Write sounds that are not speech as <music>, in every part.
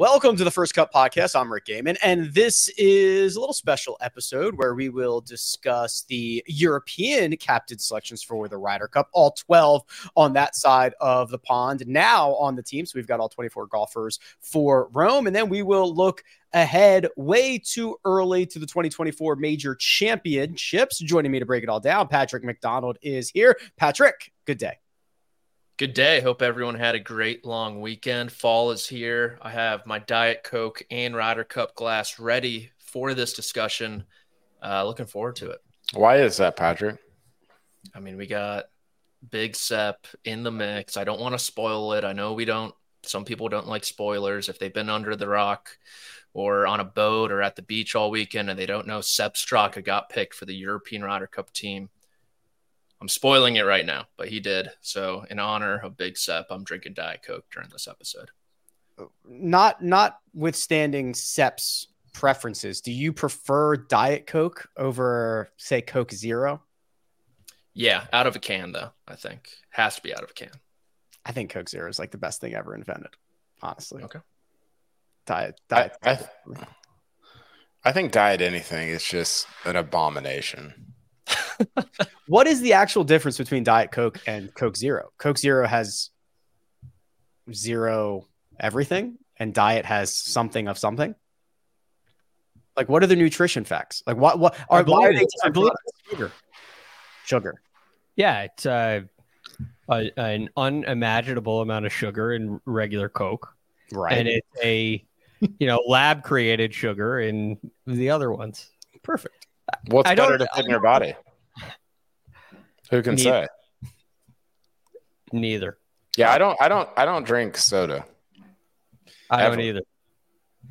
Welcome to the First Cut Podcast. I'm Rick Gehman, and this is a little special episode where we will discuss the European captain selections for the Ryder Cup, all 12 on that side of the pond. Now on the team, so we've got all 24 golfers for Rome, and then we will look ahead way too early to the 2024 Major Championships. Joining me to break it all down, Patrick McDonald is here. Patrick, good day. Good day. Hope everyone had a great long weekend. Fall is here. I have my Diet Coke and Ryder Cup glass ready for this discussion. Uh, looking forward to it. Why is that, Patrick? I mean, we got Big Sepp in the mix. I don't want to spoil it. I know we don't, some people don't like spoilers. If they've been under the rock or on a boat or at the beach all weekend and they don't know Sepp Straka got picked for the European Ryder Cup team, I'm spoiling it right now, but he did. So, in honor of Big Sepp, I'm drinking Diet Coke during this episode. Not notwithstanding Sepp's preferences, do you prefer Diet Coke over, say, Coke Zero? Yeah, out of a can though. I think has to be out of a can. I think Coke Zero is like the best thing ever invented. Honestly, Okay. diet, diet. I, I, I think diet anything is just an abomination. What is the actual difference between Diet Coke and Coke Zero? Coke Zero has zero everything, and Diet has something of something. Like, what are the nutrition facts? Like, what what are why are they I different believe products? sugar? Sugar. Yeah, it's uh, a, an unimaginable amount of sugar in regular Coke, Right. and it's a you know lab created sugar in the other ones. perfect. What's I better to fit in your body? Who can Neither. say? Neither. Yeah, I don't. I don't. I don't drink soda. I Ever. don't either.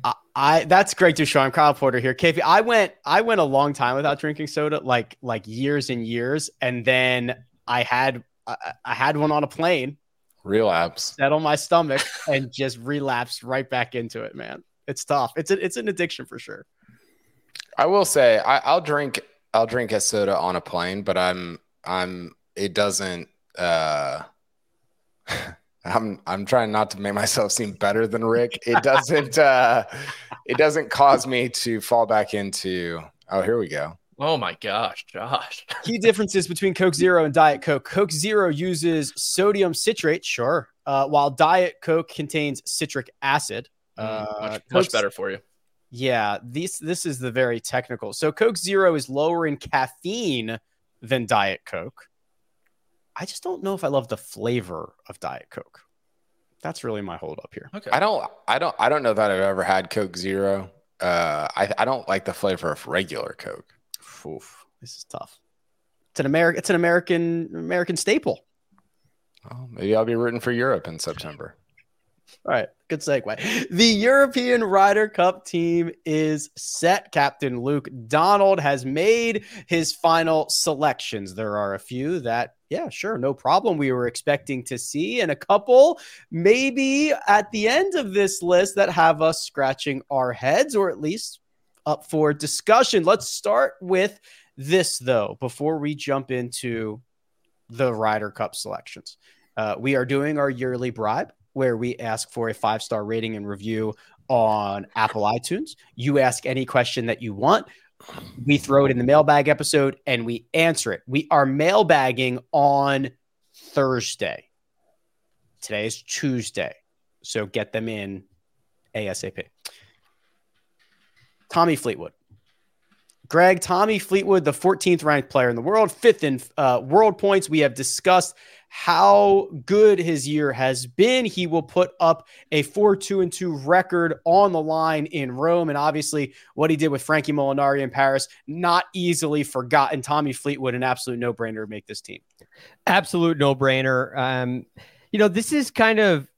I, I that's great to show. I'm Kyle Porter here. KP, I went I went a long time without drinking soda, like like years and years, and then I had I, I had one on a plane, Relapse. settle my stomach, <laughs> and just relapsed right back into it. Man, it's tough. It's a, it's an addiction for sure. I will say I, I'll drink. I'll drink a soda on a plane, but I'm. I'm. It doesn't. uh <laughs> I'm. I'm trying not to make myself seem better than Rick. It <laughs> doesn't. uh It doesn't cause me to fall back into. Oh, here we go. Oh my gosh, Josh. <laughs> Key differences between Coke Zero and Diet Coke. Coke Zero uses sodium citrate, sure, uh, while Diet Coke contains citric acid. Mm, Uh, much, much Coke's- better for you. Yeah, these this is the very technical. So Coke Zero is lower in caffeine than Diet Coke. I just don't know if I love the flavor of Diet Coke. That's really my hold up here. Okay. I don't. I don't. I don't know that I've ever had Coke Zero. Uh, I. I don't like the flavor of regular Coke. Oof, this is tough. It's an American. It's an American American staple. Oh, maybe I'll be rooting for Europe in September. All right, good segue. The European Ryder Cup team is set. Captain Luke Donald has made his final selections. There are a few that, yeah, sure, no problem. We were expecting to see, and a couple maybe at the end of this list that have us scratching our heads, or at least up for discussion. Let's start with this, though, before we jump into the Ryder Cup selections. Uh, we are doing our yearly bribe where we ask for a five star rating and review on Apple iTunes. You ask any question that you want. We throw it in the mailbag episode and we answer it. We are mailbagging on Thursday. Today is Tuesday. So get them in ASAP. Tommy Fleetwood. Greg, Tommy Fleetwood, the 14th ranked player in the world, fifth in uh, world points. We have discussed how good his year has been. He will put up a 4 2 and 2 record on the line in Rome. And obviously, what he did with Frankie Molinari in Paris, not easily forgotten. Tommy Fleetwood, an absolute no brainer to make this team. Absolute no brainer. Um, you know, this is kind of,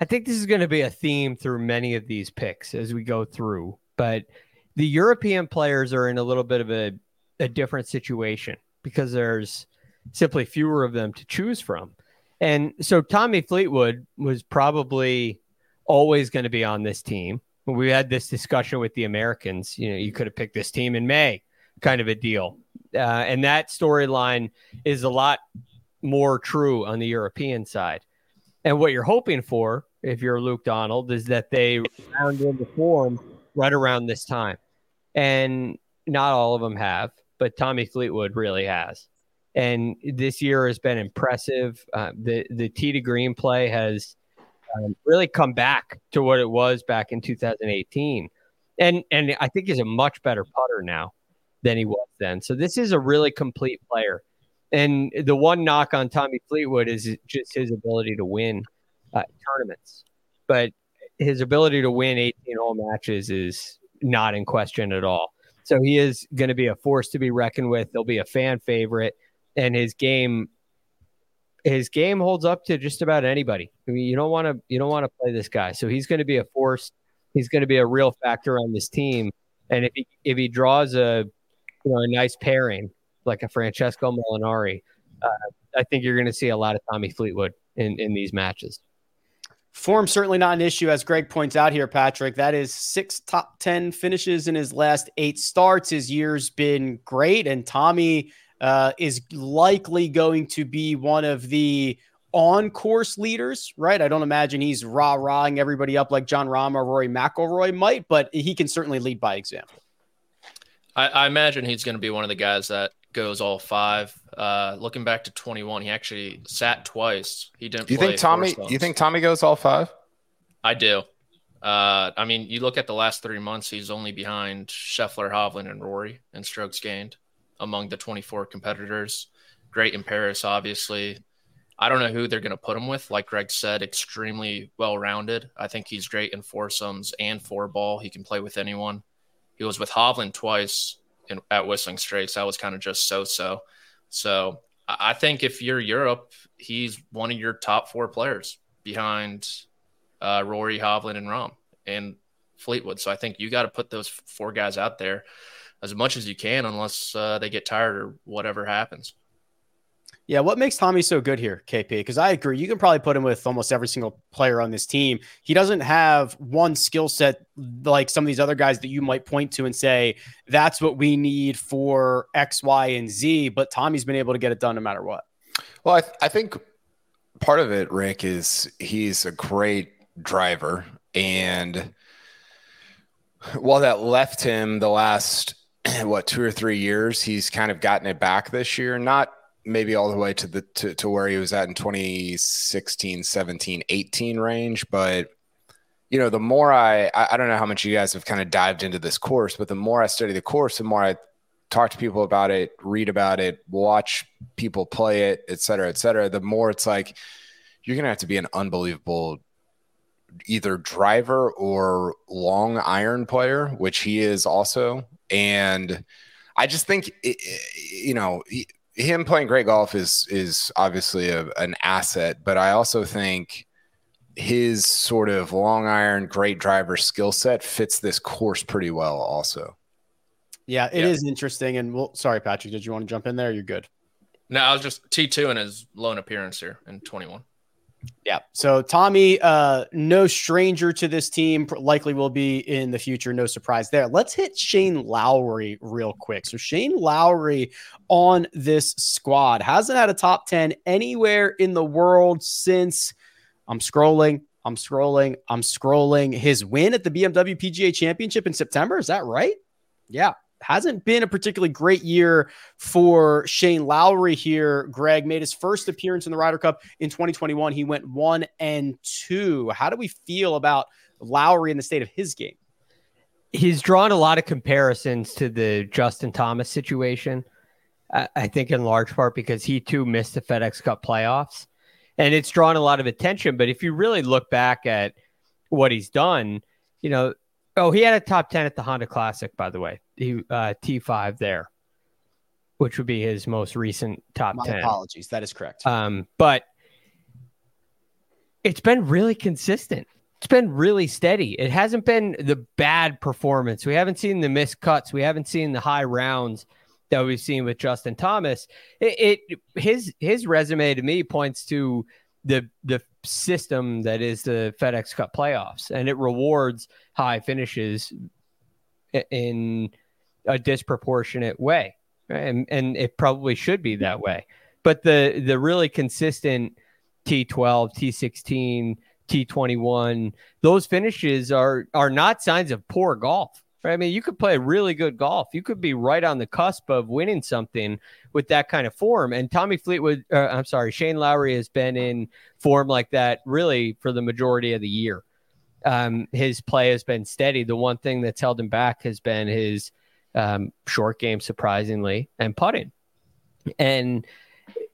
I think this is going to be a theme through many of these picks as we go through. But the European players are in a little bit of a, a different situation because there's simply fewer of them to choose from. And so Tommy Fleetwood was probably always going to be on this team. When we had this discussion with the Americans, you know, you could have picked this team in May, kind of a deal. Uh, and that storyline is a lot more true on the European side. And what you're hoping for, if you're Luke Donald, is that they round into form right around this time. And not all of them have, but Tommy Fleetwood really has and this year has been impressive. Uh, the the tee to green play has um, really come back to what it was back in 2018, and and I think he's a much better putter now than he was then. So this is a really complete player. And the one knock on Tommy Fleetwood is just his ability to win uh, tournaments, but his ability to win 18 hole matches is not in question at all. So he is going to be a force to be reckoned with. He'll be a fan favorite and his game his game holds up to just about anybody. I mean, you don't want to you don't want to play this guy. So he's going to be a force. He's going to be a real factor on this team. And if he if he draws a you know a nice pairing like a Francesco Molinari, uh, I think you're going to see a lot of Tommy Fleetwood in in these matches. Form certainly not an issue, as Greg points out here, Patrick. That is six top 10 finishes in his last eight starts. His year's been great. And Tommy uh, is likely going to be one of the on course leaders, right? I don't imagine he's rah rahing everybody up like Jon Rahm or Rory McIlroy might, but he can certainly lead by example. I, I imagine he's going to be one of the guys that goes all five. Uh, looking back to 21, he actually sat twice. He didn't. You think Tommy? Do You think Tommy goes all five? I do. Uh, I mean, you look at the last three months; he's only behind Scheffler, Hovland, and Rory in strokes gained among the 24 competitors. Great in Paris, obviously. I don't know who they're going to put him with. Like Greg said, extremely well rounded. I think he's great in foursomes and four ball. He can play with anyone. He was with Hovland twice in, at Whistling Straits. That was kind of just so so. So I think if you're Europe, he's one of your top four players behind uh, Rory, Hovland, and Rahm and Fleetwood. So I think you got to put those four guys out there as much as you can, unless uh, they get tired or whatever happens. Yeah, what makes Tommy so good here, KP? Because I agree, you can probably put him with almost every single player on this team. He doesn't have one skill set like some of these other guys that you might point to and say, that's what we need for X, Y, and Z. But Tommy's been able to get it done no matter what. Well, I, th- I think part of it, Rick, is he's a great driver. And while that left him the last <clears throat> what two or three years he's kind of gotten it back this year not maybe all the way to the to, to where he was at in 2016 17 18 range but you know the more I, I don't know how much you guys have kind of dived into this course but the more i study the course the more i talk to people about it read about it watch people play it et cetera et cetera the more it's like you're gonna have to be an unbelievable either driver or long iron player which he is also and I just think you know him playing great golf is is obviously a, an asset, but I also think his sort of long iron great driver skill set fits this course pretty well also. Yeah, it yeah. is interesting. And well, sorry, Patrick, did you want to jump in there? You're good. No, I was just T2 in his lone appearance here in 21. Yeah. So Tommy, uh, no stranger to this team, likely will be in the future. No surprise there. Let's hit Shane Lowry real quick. So Shane Lowry on this squad hasn't had a top 10 anywhere in the world since I'm scrolling. I'm scrolling. I'm scrolling. His win at the BMW PGA Championship in September. Is that right? Yeah hasn't been a particularly great year for Shane Lowry here. Greg made his first appearance in the Ryder Cup in 2021. He went one and two. How do we feel about Lowry in the state of his game? He's drawn a lot of comparisons to the Justin Thomas situation. I think in large part because he too missed the FedEx Cup playoffs. And it's drawn a lot of attention. But if you really look back at what he's done, you know, oh, he had a top 10 at the Honda Classic, by the way he uh, T5 there, which would be his most recent top My 10. Apologies, that is correct. Um, but it's been really consistent. It's been really steady. It hasn't been the bad performance. We haven't seen the missed cuts. We haven't seen the high rounds that we've seen with Justin Thomas. It, it his his resume to me points to the the system that is the FedEx Cup playoffs, and it rewards high finishes in a disproportionate way, and and it probably should be that way. But the the really consistent T12, T16, T21, those finishes are are not signs of poor golf. Right? I mean, you could play really good golf. You could be right on the cusp of winning something with that kind of form. And Tommy Fleetwood, uh, I'm sorry, Shane Lowry has been in form like that really for the majority of the year. Um, his play has been steady. The one thing that's held him back has been his um, short game, surprisingly, and putting. And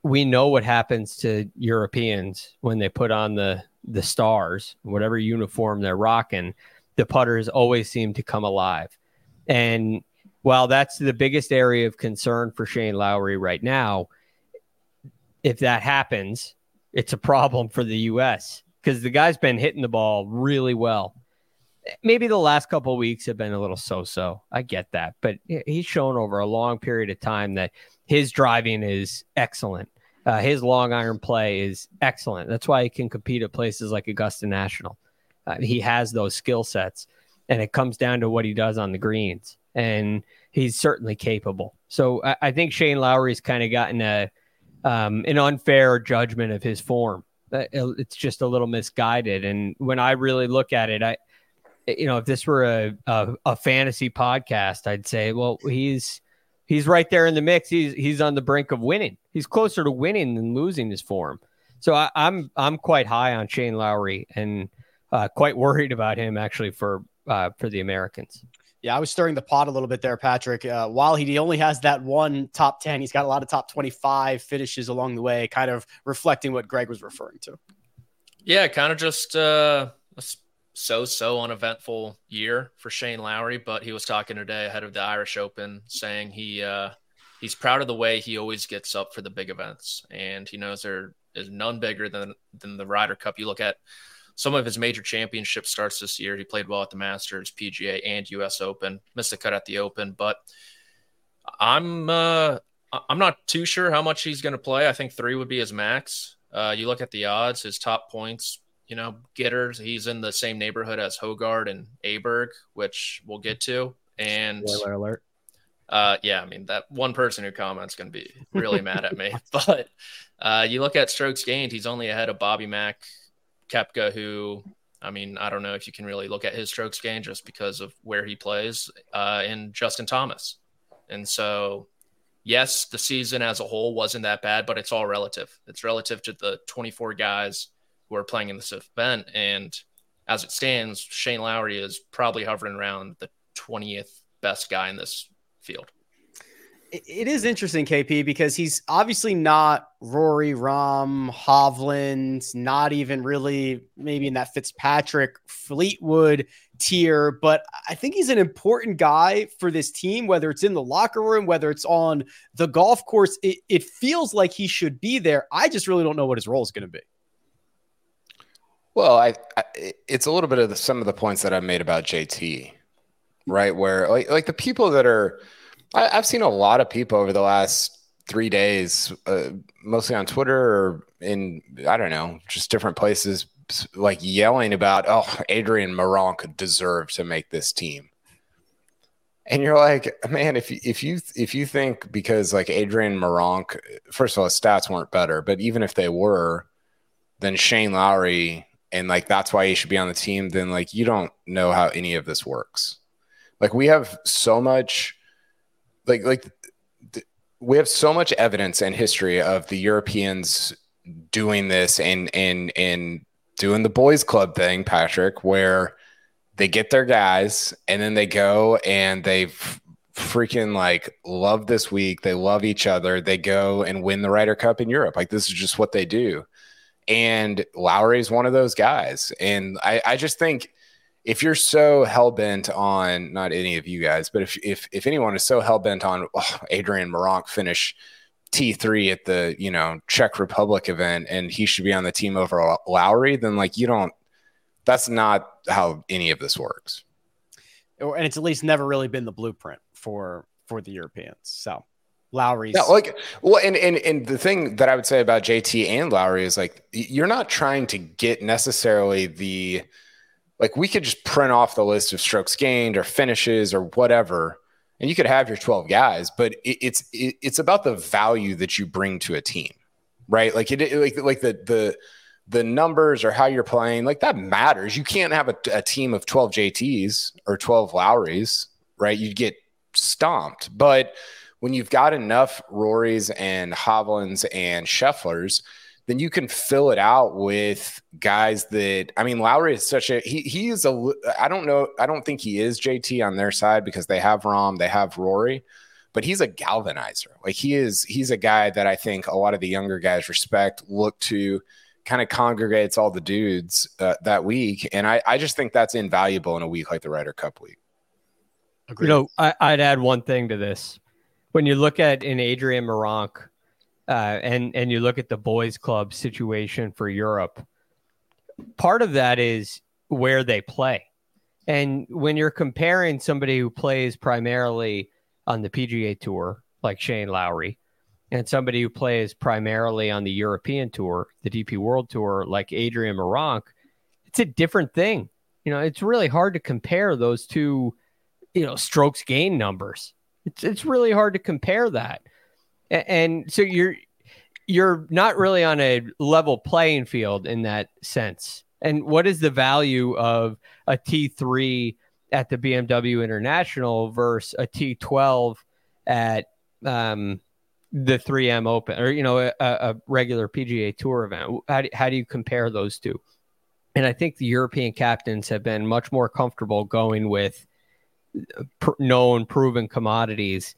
we know what happens to Europeans when they put on the the stars, whatever uniform they're rocking. The putters always seem to come alive. And while that's the biggest area of concern for Shane Lowry right now, if that happens, it's a problem for the U.S. because the guy's been hitting the ball really well maybe the last couple weeks have been a little so-so. I get that, but he's shown over a long period of time that his driving is excellent. Uh, his long iron play is excellent. That's why he can compete at places like Augusta National. Uh, he has those skill sets, and it comes down to what he does on the greens, and he's certainly capable. So I, I think Shane Lowry's kind of gotten a um, an unfair judgment of his form. Uh, it's just a little misguided, and when I really look at it, I you know, if this were a, a, a fantasy podcast, I'd say, well, he's he's right there in the mix. He's he's on the brink of winning. He's closer to winning than losing his form. So I, am I'm, I'm quite high on Shane Lowry and uh, quite worried about him actually for uh, for the Americans. Yeah, I was stirring the pot a little bit there, Patrick. Uh, while he only has that one top 10, he's got a lot of top 25 finishes along the way, kind of reflecting what Greg was referring to. Yeah, kind of just uh, so-so uneventful year for Shane Lowry, but he was talking today ahead of the Irish Open, saying he uh, he's proud of the way he always gets up for the big events, and he knows there is none bigger than than the Ryder Cup. You look at some of his major championship starts this year. He played well at the Masters, PGA, and U.S. Open. Missed a cut at the Open, but I'm uh, I'm not too sure how much he's going to play. I think three would be his max. Uh, you look at the odds; his top points you know, getters. He's in the same neighborhood as Hojgaard and Aberg, which we'll get to. And spoiler alert. Uh, yeah, I mean that one person who comments going to be really mad at me. <laughs> <laughs> But uh, you look at strokes gained, he's only ahead of Bobby Mack, Koepka, who I mean I don't know if you can really look at his strokes gained just because of where he plays, uh, in Justin Thomas. And so, yes, the season as a whole wasn't that bad, but it's all relative. It's relative to the 24 guys who are playing in this event. And as it stands, Shane Lowry is probably hovering around the 20th best guy in this field. It is interesting, KP, because he's obviously not Rory, Rahm, Hovland, not even really maybe in that Fitzpatrick, Fleetwood tier, but I think he's an important guy for this team, whether it's in the locker room, whether it's on the golf course. It, it feels like he should be there. I just really don't know what his role is going to be. Well, I, I, it's a little bit of the, some of the points that I made about JT, right? Where like like the people that are, I, I've seen a lot of people over the last three days, uh, mostly on Twitter or in I don't know, just different places, like yelling about, "Oh, Adrian Meronk deserved to make this team." And you're like, man, if you, if you if you think because like Adrian Meronk, first of all, his stats weren't better, but even if they were, then Shane Lowry, and like that's why he should be on the team, then like you don't know how any of this works. Like we have so much, like like th- we have so much evidence and history of the Europeans doing this and and and doing the boys club thing, Patrick, where they get their guys and then they go and they freaking like love this week. They love each other. They go and win the Ryder Cup in Europe. Like this is just what they do. And Lowry is one of those guys. And I, I just think if you're so hell bent on not any of you guys, but if if if anyone is so hell bent on oh, Adrian Meronk finish T three at the you know Czech Republic event and he should be on the team over Lowry, then like you don't that's not how any of this works. And it's at least never really been the blueprint for for the Europeans. So Lowry's yeah, like well, and and and the thing that I would say about JT and Lowry is like you're not trying to get necessarily the like we could just print off the list of strokes gained or finishes or whatever, and you could have your 12 guys, but it, it's it, it's about the value that you bring to a team, right? Like it like like the the the numbers or how you're playing, like that matters. You can't have a, a team of 12 JTs or 12 Lowrys, right? You'd get stomped. But when you've got enough Rorys and Hovlands and Schefflers, then you can fill it out with guys that I mean Lowry is such a he he is a I don't know I don't think he is JT on their side because they have Rahm they have Rory but he's a galvanizer like he is he's a guy that I think a lot of the younger guys respect look to kind of congregates all the dudes uh, that week. And I, I just think that's invaluable in a week like the Ryder Cup week. Agreed. You know, I, would add one thing to this. When you look at an Adrian Meronk uh, and, and you look at the boys club situation for Europe, part of that is where they play. And when you're comparing somebody who plays primarily on the PGA Tour, like Shane Lowry, and somebody who plays primarily on the European tour, the DP World Tour, like Adrian Meronk, it's a different thing. You know, it's really hard to compare those two, you know, strokes gain numbers. It's it's really hard to compare that. And, so you're you're not really on a level playing field in that sense. And what is the value of a T3 at the BMW International versus a T12 at um, the 3M Open or you know a, a regular PGA Tour event? How do, how do you compare those two? And I think the European captains have been much more comfortable going with known, proven commodities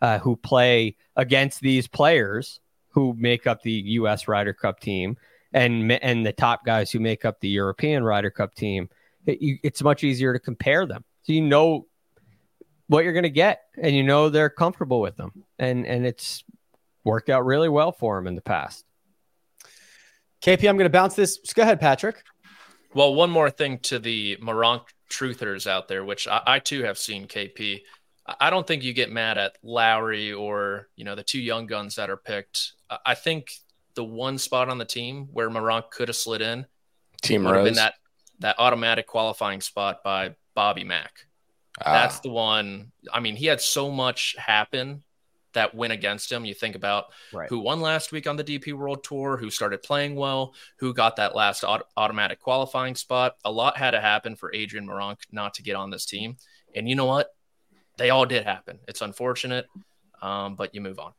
uh, who play against these players who make up the U.S. Ryder Cup team and and the top guys who make up the European Ryder Cup team. It, you, it's much easier to compare them, so you know what you're going to get, and you know they're comfortable with them, and and it's worked out really well for them in the past. KP, I'm going to bounce this. Go ahead, Patrick. Well, one more thing to the Meronk truthers out there, which I, I, too have seen KP. I don't think you get mad at Lowry or you know the two young guns that are picked. I think the one spot on the team where Meronk could have slid in, team would have been that that automatic qualifying spot by Bobby Mack. Ah. That's the one. I mean, he had so much happen that went against him. You think about right. who won last week on the DP World Tour, who started playing well, who got that last auto- automatic qualifying spot. A lot had to happen for Adrian Meronk not to get on this team. And you know what? They all did happen. It's unfortunate, um, but you move on.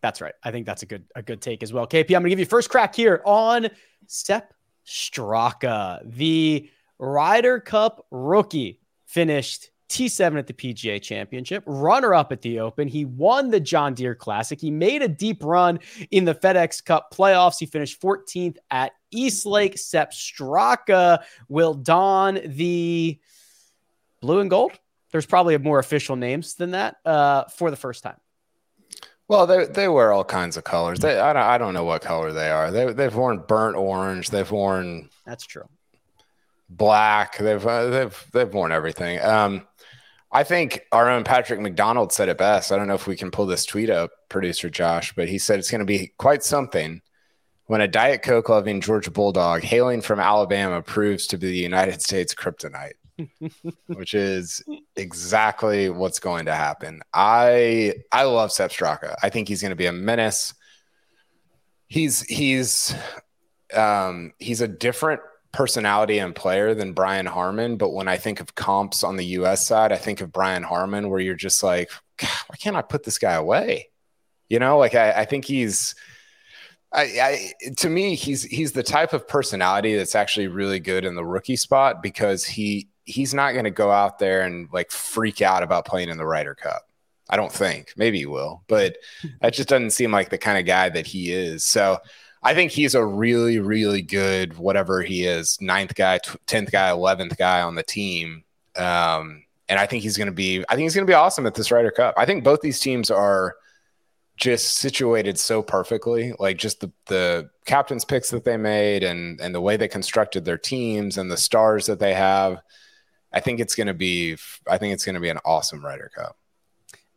That's right. I think that's a good a good take as well. KP, I'm going to give you first crack here on Sepp Straka, the Ryder Cup rookie, finished T7 at the PGA Championship, runner up at the Open. He won the John Deere Classic. He made a deep run in the FedEx Cup playoffs. He finished 14th at East Lake. Sepp Straka will don the blue and gold. There's probably more official names than that uh, for the first time. Well, they they wear all kinds of colors. They I don't I don't know what color they are. They they've worn burnt orange. They've worn that's true. Black. They've uh, they've they've worn everything. Um, I think our own Patrick McDonald said it best. I don't know if we can pull this tweet up, producer Josh, but he said it's going to be quite something when a Diet Coke loving Georgia Bulldog hailing from Alabama proves to be the United States kryptonite, <laughs> which is exactly what's going to happen. I I love Sepp Straka. I think he's going to be a menace. He's he's um, he's a different personality and player than Brian Harman. But when I think of comps on the US side, I think of Brian Harman, where you're just like, why can't I put this guy away? You know, like I, I think he's I, I, to me, he's he's the type of personality that's actually really good in the rookie spot because he he's not going to go out there and like freak out about playing in the Ryder Cup. I don't think. Maybe he will, but <laughs> that just doesn't seem like the kind of guy that he is. So I think he's a really, really good, whatever he is, ninth guy, tenth guy, eleventh guy on the team. Um, and I think he's going to be. I think he's going to be awesome at this Ryder Cup. I think both these teams are just situated so perfectly. Like just the the captains picks that they made, and and the way they constructed their teams, and the stars that they have. I think it's going to be. I think it's going to be an awesome Ryder Cup.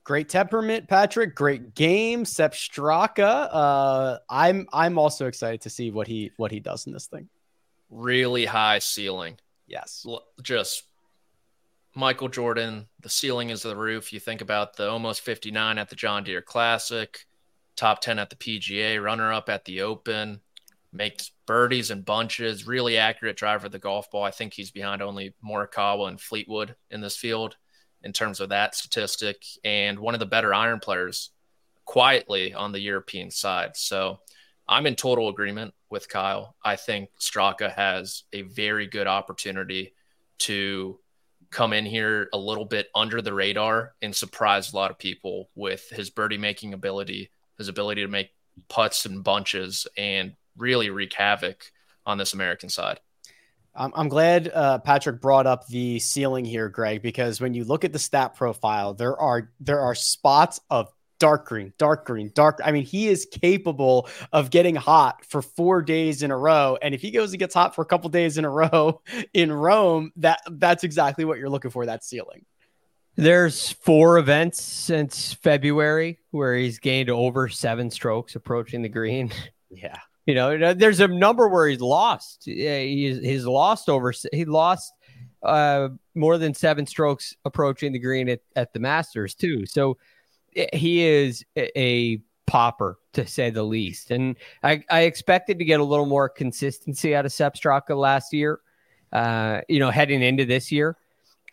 Great temperament, Patrick. Great game, Sepp Straka. Uh, I'm I'm also excited to see what he what he does in this thing. Really high ceiling. Yes, just Michael Jordan. The ceiling is the roof. You think about the almost 59 at the John Deere Classic, top 10 at the PGA, runner up at the Open, makes birdies and bunches. Really accurate driver of the golf ball. I think he's behind only Morikawa and Fleetwood in this field in terms of that statistic and one of the better iron players quietly on the European side. So I'm in total agreement with Kyle. I think Straka has a very good opportunity to come in here a little bit under the radar and surprise a lot of people with his birdie making ability, his ability to make putts and bunches and really wreak havoc on this American side. I'm glad uh, Patrick brought up the ceiling here, Greg, because when you look at the stat profile, there are there are spots of dark green, dark green, dark. I mean, he is capable of getting hot for four days in a row, and if he goes and gets hot for a couple days in a <laughs> row in Rome, that that's exactly what you're looking for. That ceiling. There's four events since February where he's gained over seven strokes approaching the green. Yeah. You know, there's a number where he's lost. He's, he's lost over, he lost uh, more than seven strokes approaching the green at, at the Masters, too. So eh, he is a popper, to say the least. And I, I expected to get a little more consistency out of Sepp Straka last year, uh, you know, heading into this year.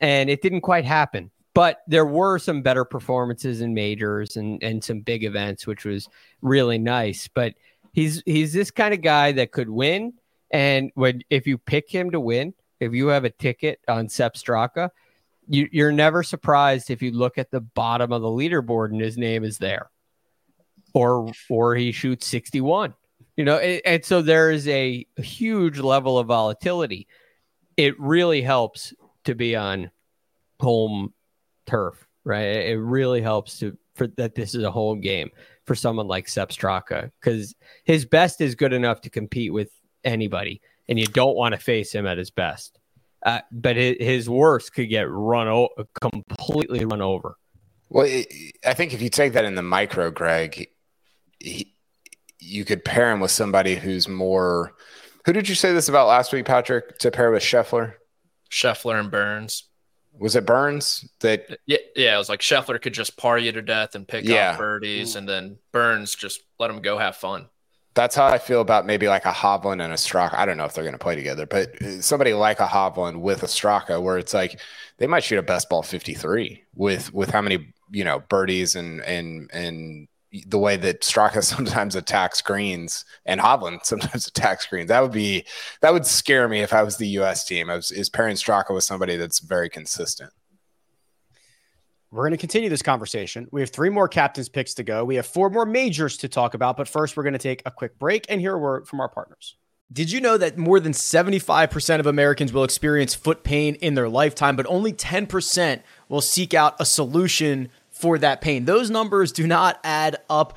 And it didn't quite happen. But there were some better performances in majors and, and some big events, which was really nice. But he's he's this kind of guy that could win. And when if you pick him to win, if you have a ticket on Sepp Straka, you, you're never surprised if you look at the bottom of the leaderboard and his name is there, or or he shoots 61. You know, and, and so there is a huge level of volatility. It really helps to be on home turf, right? It really helps to for that this is a home game for someone like Sepp Straka because his best is good enough to compete with anybody, and you don't want to face him at his best. Uh, but his worst could get run o- completely run over. Well, I think if you take that in the micro, Greg, he, you could pair him with somebody who's more. Who did you say this about last week, Patrick? To pair with Scheffler, Scheffler and Burns was it Burns that? Yeah, yeah. It was like Scheffler could just par you to death and pick yeah. off birdies, and then Burns just let him go have fun. That's how I feel about maybe like a Hovland and a Straka. I don't know if they're going to play together, but uh, somebody like a Hovland with a Straka, where it's like they might shoot a best ball fifty three with with how many you know birdies and and and the way that Straka <laughs> sometimes attacks greens and Hovland <laughs> sometimes attacks greens. That would be that would scare me if I was the U.S. team. I was, is pairing Straka with somebody that's very consistent. We're going to continue this conversation. We have three more captains picks to go. We have four more majors to talk about, but first we're going to take a quick break and hear a word from our partners. Did you know that more than 75% of Americans will experience foot pain in their lifetime, but only 10% will seek out a solution for that pain. Those numbers do not add up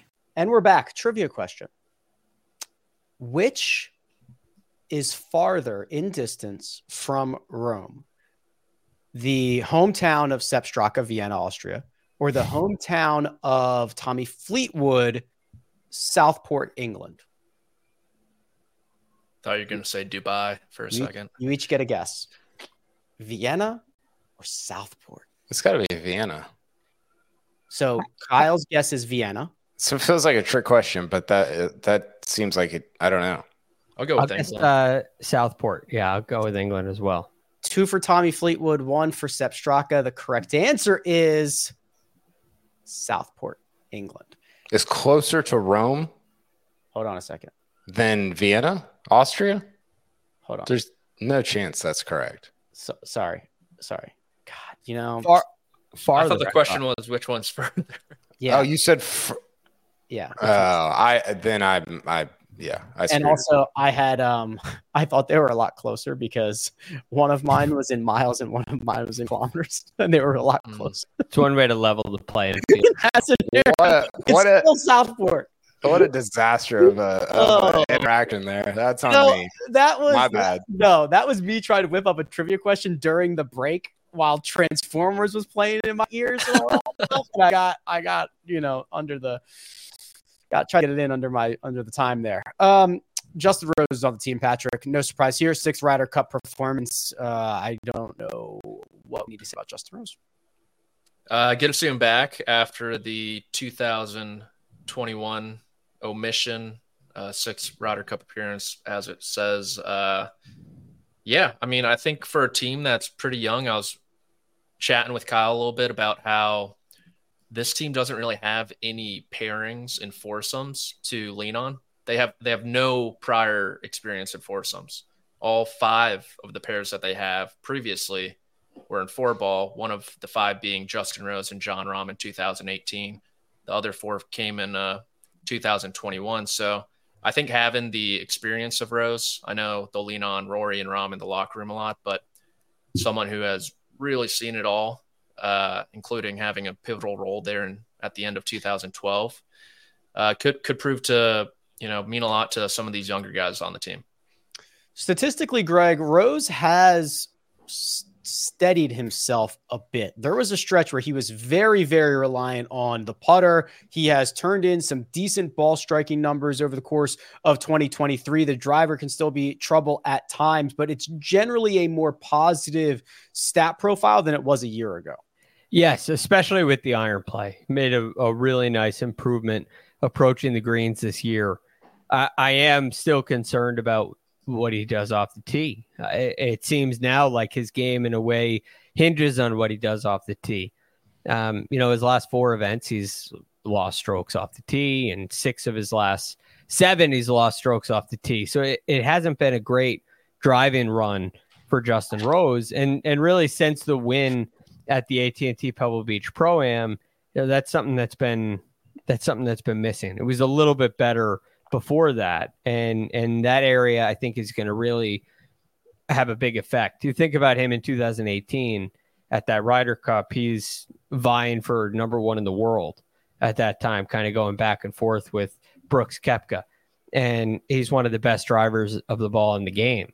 And we're back. Trivia question Which is farther in distance from Rome? The hometown of Sepp Straka, Vienna, Austria, or the hometown of Tommy Fleetwood, Southport, England? Thought you were going to say Dubai for a You- second. You each get a guess. Vienna or Southport? It's got to be Vienna. So Kyle's guess is Vienna. So it feels like a trick question, but that that seems like it. I don't know. I'll go I'll with guess, uh, Southport. Yeah, I'll go with England as well. Two for Tommy Fleetwood, one for Sepp Straka. The correct answer is Southport, England. It's closer to Rome Hold on a second. than Vienna, Austria. Hold on. There's no chance that's correct. So, sorry. Sorry. God, you know, Far, I thought the question was which one's further. yeah. Oh, you said. Fr- yeah. oh, I then I I yeah. I and also I had um <laughs> I thought they were a lot closer because one of mine was in miles and one of mine was in kilometers <laughs> and they were a lot Mm. closer. It's one way to level the play. <laughs> That's it. what a, It's what a still Southport. what a disaster of a, of Oh. interaction there. That's on No, me. that was My bad. No, that was me trying to whip up a trivia question during the break while Transformers was playing in my ears. And I got, I got, you know, under the, got try to get it in under my under the time there. Um, Justin Rose is on the team. Patrick, no surprise here. Sixth Ryder Cup performance. Uh, I don't know what we need to say about Justin Rose. Uh, see him back after the 2021 omission, uh, sixth Ryder Cup appearance, as it says. Uh, yeah, I mean, I think for a team that's pretty young, I was chatting with Kyle a little bit about how this team doesn't really have any pairings and foursomes to lean on. They have they have no prior experience in foursomes. All five of the pairs that they have previously were in four ball, one of the five being Justin Rose and Jon Rahm in 2018. The other four came in uh, 2021. So I think having the experience of Rose, I know they'll lean on Rory and Rahm in the locker room a lot, but someone who has really seen it all, uh, including having a pivotal role there in, at the end of 2012, uh, could could prove to you know mean a lot to some of these younger guys on the team. Statistically, Greg Rose has steadied himself a bit. There was a stretch where he was very, very reliant on the putter. He has turned in some decent ball striking numbers over the course of 2023. The driver can still be trouble at times, but it's generally a more positive stat profile than it was a year ago. Yes, especially with the iron play. Made a, a really nice improvement approaching the greens this year. I, I am still concerned about what he does off the tee. Uh, It, it seems now like his game, in a way, hinges on what he does off the tee. Um, you know, his last four events, he's lost strokes off the tee, and six of his last seven, he's lost strokes off the tee. So it, it hasn't been a great drive-in run for Justin Rose, and and really since the win at the AT&T Pebble Beach Pro Am, you know, that's something that's been that's something that's been missing. It was a little bit better before that, and and that area I think is going to really have a big effect. You think about him in 2018 at that Ryder Cup, he's vying for number one in the world at that time, kind of going back and forth with Brooks Koepka. And he's one of the best drivers of the ball in the game.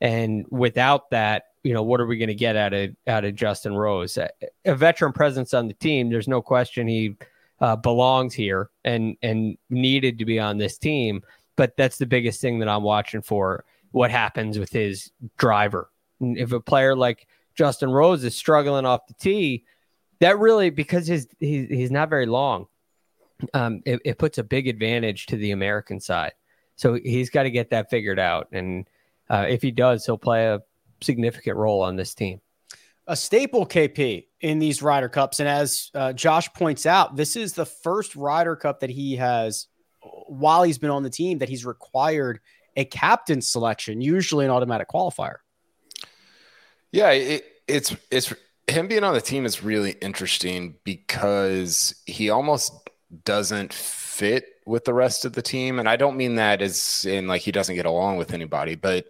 And without that, you know, what are we going to get out of out of Justin Rose? A, veteran presence on the team. There's no question he uh, belongs here and and needed to be on this team. But that's the biggest thing that I'm watching for. What happens with his driver? If a player like Justin Rose is struggling off the tee, that really because his he's, he's not very long. Um, it, it puts a big advantage to the American side. So he's got to get that figured out, and uh, if he does, he'll play a significant role on this team. A staple KP in these Ryder Cups, and as uh, Josh points out, this is the first Ryder Cup that he has, while he's been on the team, that he's required a captain selection, usually an automatic qualifier. Yeah, it, it's it's him being on the team is really interesting because he almost doesn't fit with the rest of the team, and I don't mean that as in like he doesn't get along with anybody, but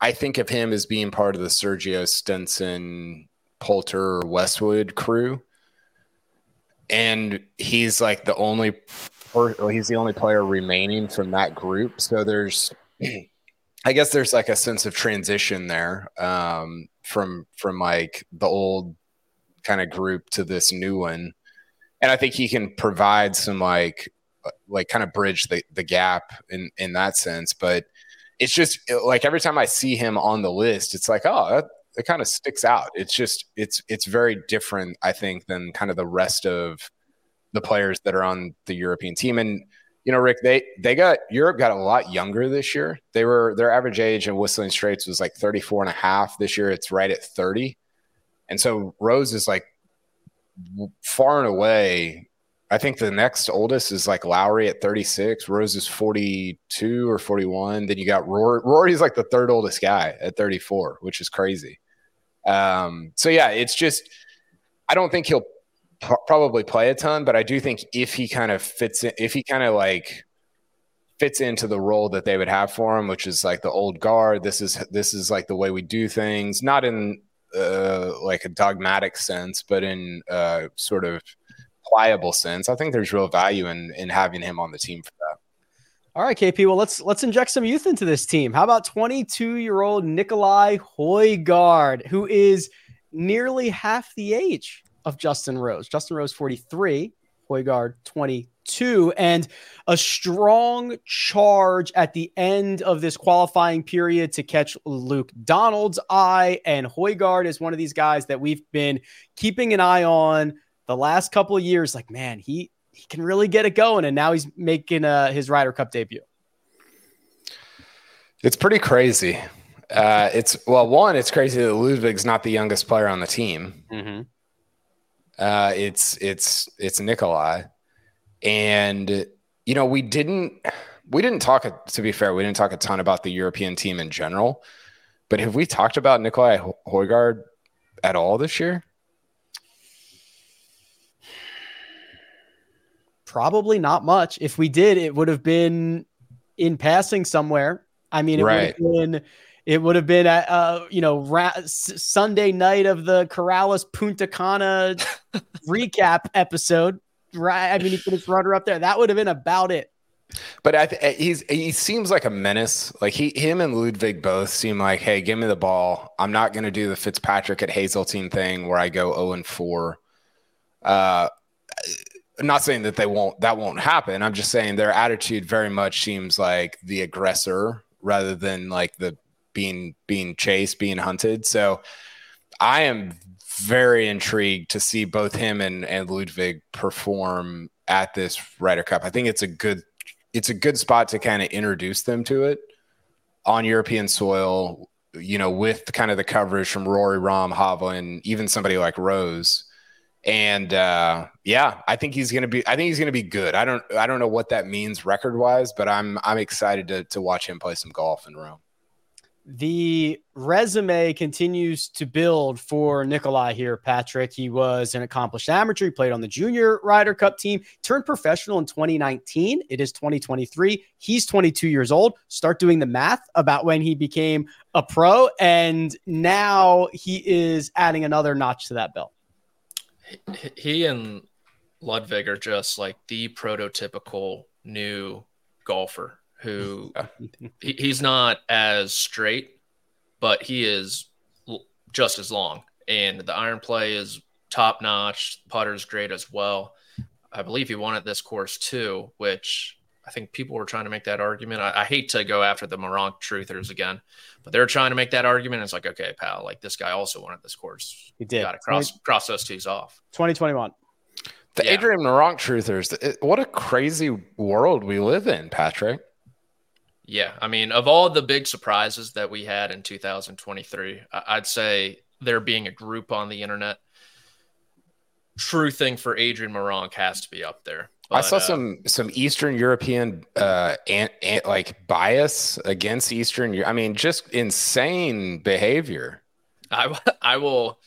I think of him as being part of the Sergio Stenson, Poulter, Westwood crew, and he's like the only, or he's the only player remaining from that group. So there's <clears throat> I guess there's like a sense of transition there um, from from like the old kind of group to this new one, and I think he can provide some like like kind of bridge the, the gap in in that sense. But it's just uh, like every time I see him on the list, it's like oh that, it kind of sticks out. It's just it's it's very different, I think, than kind of the rest of the players that are on the European team and you know, Rick, they they got Europe got a lot younger this year. They were their average age in Whistling Straits was like 34 and a half. This year it's right at 30. And so Rose is like far and away. I think the next oldest is like Lowry at 36. Rose is 42 or 41. Then you got Rory. Rory's like the third oldest guy at 34, which is crazy. Um, so yeah, it's just I don't think he'll probably play a ton, but I do think if he kind of fits in, if he kind of like fits into the role that they would have for him, which is like the old guard. This is this is like the way we do things, not in uh, like a dogmatic sense, but in uh, sort of pliable sense. I think there's real value in in having him on the team for that. All right, KP. Well, let's let's inject some youth into this team. How about 22 year old Nicolai Højgaard, who is nearly half the age of Justin Rose. Justin Rose 43, Højgaard 22, and a strong charge at the end of this qualifying period to catch Luke Donald's eye. And Højgaard is one of these guys that we've been keeping an eye on the last couple of years. Like, man, he he can really get it going, and now he's making uh, his Ryder Cup debut. It's pretty crazy. Uh, it's well, one, it's crazy that Ludwig's not the youngest player on the team. Mm-hmm. Uh, it's it's it's Nicolai, and you know we didn't we didn't talk to be fair we didn't talk a ton about the European team in general, but have we talked about Nicolai Højgaard at all this year? Probably not much. If we did, it would have been in passing somewhere. I mean, it right. would have been it would have been a, uh, you know ra- Sunday night of the Corales Punta Cana <laughs> recap episode. Right, I mean, he his rudder up there. That would have been about it. But I th- he's he seems like a menace. Like he, him, and Ludwig both seem like, hey, give me the ball. I'm not going to do the Fitzpatrick at Hazeltine thing where I go 0 and 4. Uh, I'm not saying that they won't that won't happen. I'm just saying their attitude very much seems like the aggressor rather than like the being being chased, being hunted. So I am very intrigued to see both him and, and Ludwig perform at this Ryder Cup. I think it's a good it's a good spot to kind of introduce them to it on European soil, you know, with kind of the coverage from Rory Rahm, Hovland, even somebody like Rose. And uh, yeah, I think he's gonna be I think he's gonna be good. I don't I don't know what that means record wise, but I'm I'm excited to to watch him play some golf in Rome. the resume continues to build for Nicolai here, Patrick. He was an accomplished amateur. He played on the junior Ryder Cup team, turned professional in 2019. It is 2023. He's 22 years old. Start doing the math about when he became a pro. And now he is adding another notch to that belt. He and Ludwig are just like the prototypical new golfer who <laughs> he, he's not as straight, but he is just as long. And the iron play is top notch. Putter's great as well. I believe he won at this course too, which I think people were trying to make that argument. I, I hate to go after the Meronk truthers again, but they're trying to make that argument. It's like, okay, pal, like this guy also won at this course. He did. Got to cross 20, cross those twos off. 2021. The yeah. Adrian Meronk truthers. What a crazy world we live in, Patrick. Yeah, I mean, of all the big surprises that we had in 2023, I'd say there being a group on the internet, true thing for Adrian Meronk has to be up there. But, I saw uh, some some Eastern European uh, like bias against Eastern. Europe. I mean, just insane behavior. I <laughs> I will.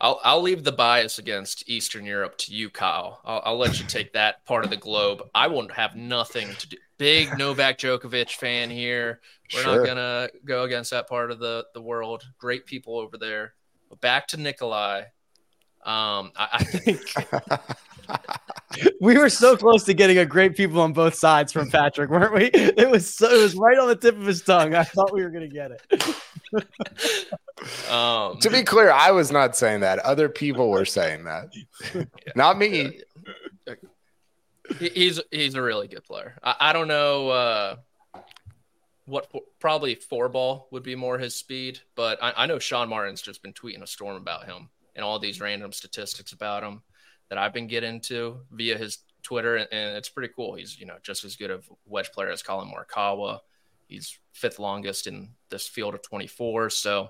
I'll, I'll leave the bias against Eastern Europe to you, Kyle. I'll, I'll let you take that part of the globe. I won't have nothing to do big Novak Djokovic fan here. We're sure. not gonna go against that part of the the world. Great people over there. But back to Nicolai. Um, I, I think <laughs> we were so close to getting a great people on both sides from Patrick, weren't we? It was so, it was right on the tip of his tongue. I thought we were gonna get it. um, to be clear, I was not saying that. Other people were saying that, yeah. not me he's he's a really good player. I, I don't know uh, what probably four ball would be more his speed, but I, I, know Sean Martin's just been tweeting a storm about him and all these random statistics about him that I've been getting to via his Twitter, and, and it's pretty cool. He's you know just as good of wedge player as Collin Morikawa. He's fifth longest in this field of 24, so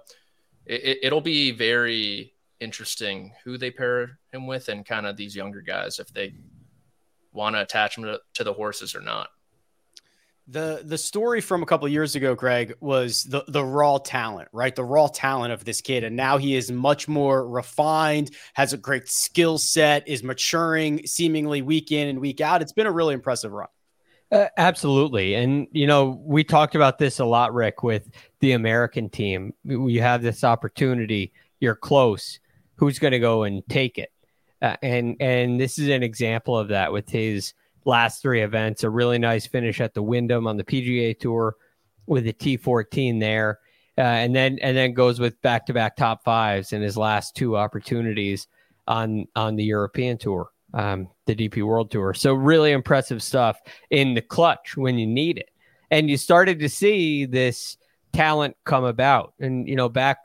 it, it'll be very interesting who they pair him with and kind of these younger guys if they want to attach them to, to the horses or not. The the story from a couple years ago, Greg, was the the raw talent, right? The raw talent of this kid, and now he is much more refined, has a great skill set, is maturing seemingly week in and week out. It's been a really impressive run. Uh, absolutely, and you know we talked about this a lot, Rick, with the American team. You have this opportunity, you're close. Who's going to go and take it? Uh, and and this is an example of that with his last three events. A really nice finish at the Wyndham on the PGA Tour with a T14 there, uh, and then and then goes with back to back top fives in his last two opportunities on on the European Tour, um, the DP World Tour. So really impressive stuff in the clutch when you need it, and you started to see this talent come about. And you know back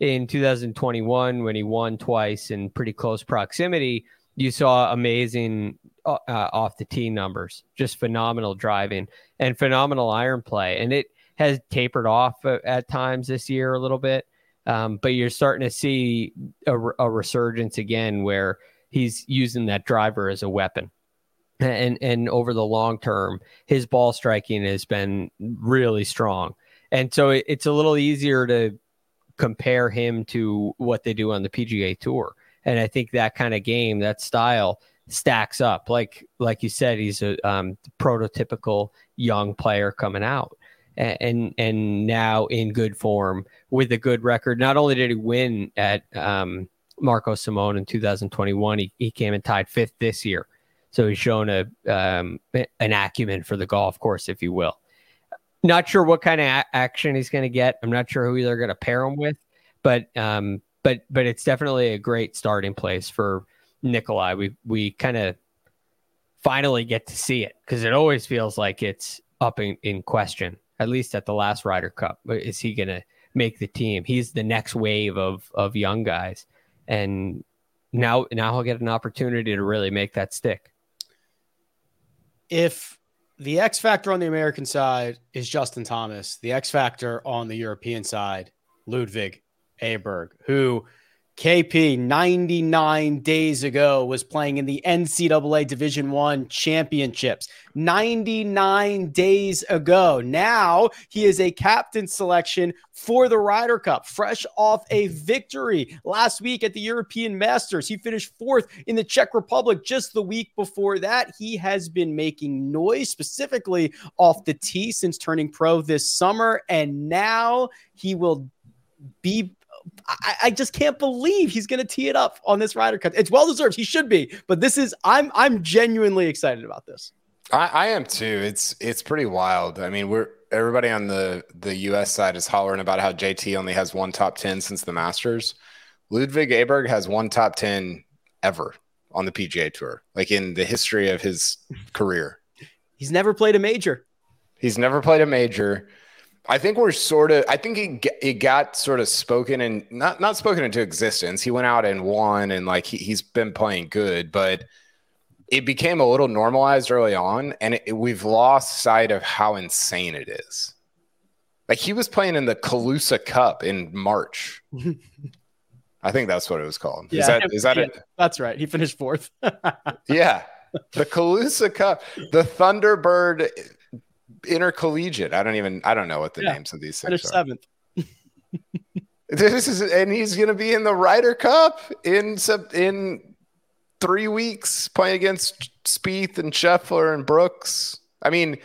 in 2021 when he won twice in pretty close proximity, you saw amazing uh, uh, off the tee numbers, just phenomenal driving and phenomenal iron play. And it has tapered off at times this year a little bit. Um, but you're starting to see a, a, resurgence again where he's using that driver as a weapon. And and over the long term, his ball striking has been really strong. And so it, it's a little easier to compare him to what they do on the PGA Tour. And I think that kind of game, that style, stacks up. Like like you said, he's a um, prototypical young player coming out, and, and, and now in good form with a good record. Not only did he win at um, Marco Simone in 2021, he, he came and tied fifth this year. So he's shown a um, an acumen for the golf course, if you will. Not sure what kind of a- action he's going to get. I'm not sure who they're going to pair him with, but um, but but it's definitely a great starting place for Nicolai. We we kind of finally get to see it because it always feels like it's up in, in question. At least at the last Ryder Cup, is he going to make the team? He's the next wave of of young guys, and now now he'll get an opportunity to really make that stick. If the X factor on the American side is Justin Thomas. The X factor on the European side, Ludwig Aberg, who KP 99 days ago was playing in the NCAA Division 1 championships. 99 days ago. Now he is a captain selection for the Ryder Cup, fresh off a victory last week at the European Masters. He finished fourth in the Czech Republic just the week before that. He has been making noise specifically off the tee since turning pro this summer, and now he will be I, I, just can't believe he's going to tee it up on this Ryder Cup. It's well deserved. He should be, but this is I'm I'm genuinely excited about this. I, I am too. It's it's pretty wild. I mean, we're everybody on the the U.S. side is hollering about how JT only has one top ten since the Masters. Ludwig Aberg has one top ten ever on the PGA Tour, like in the history of his career. He's never played a major. He's never played a major. I think we're sort of. I think he it got sort of spoken and not not spoken into existence. He went out and won, and like he, he's been playing good, but it became a little normalized early on, and it, we've lost sight of how insane it is. Like he was playing in the Calusa Cup in March. <laughs> I think that's what it was called. Yeah, is that is that yeah, it? That's right. He finished fourth. <laughs> yeah, the Calusa Cup, the Thunderbird intercollegiate. I don't even I don't know what the yeah, names of these things are. Seventh. <laughs> this is and he's going to be in the Ryder Cup in in three weeks playing against Spieth and Scheffler and Brooks. I mean,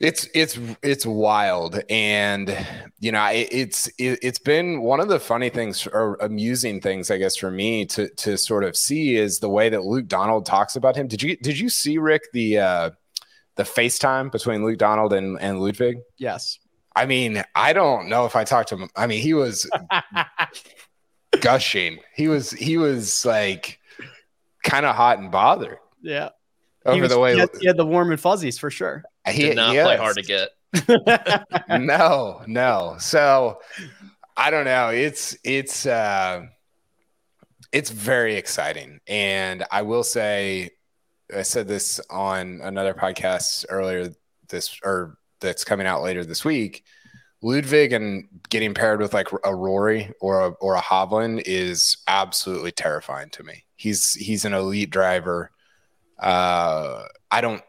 it's it's it's wild, and you know, it, it's it, it's been one of the funny things or amusing things, I guess, for me to to sort of see is the way that Luke Donald talks about him. Did you did you see Rick the uh, the FaceTime between Luke Donald and, and Ludvig? Yes. I mean, I don't know if I talked to him. I mean, he was <laughs> gushing. He was he was like kind of hot and bothered. Yeah. Over was, the way he had, he had, the warm and fuzzies for sure. He did not play hard to get. <laughs> <laughs> no, no. So I don't know. It's it's uh it's very exciting. And I will say I said this on another podcast earlier this or that's coming out later this week. Ludwig and getting paired with like a Rory or a, or a Hovland is absolutely terrifying to me. He's he's an elite driver. Uh, I don't,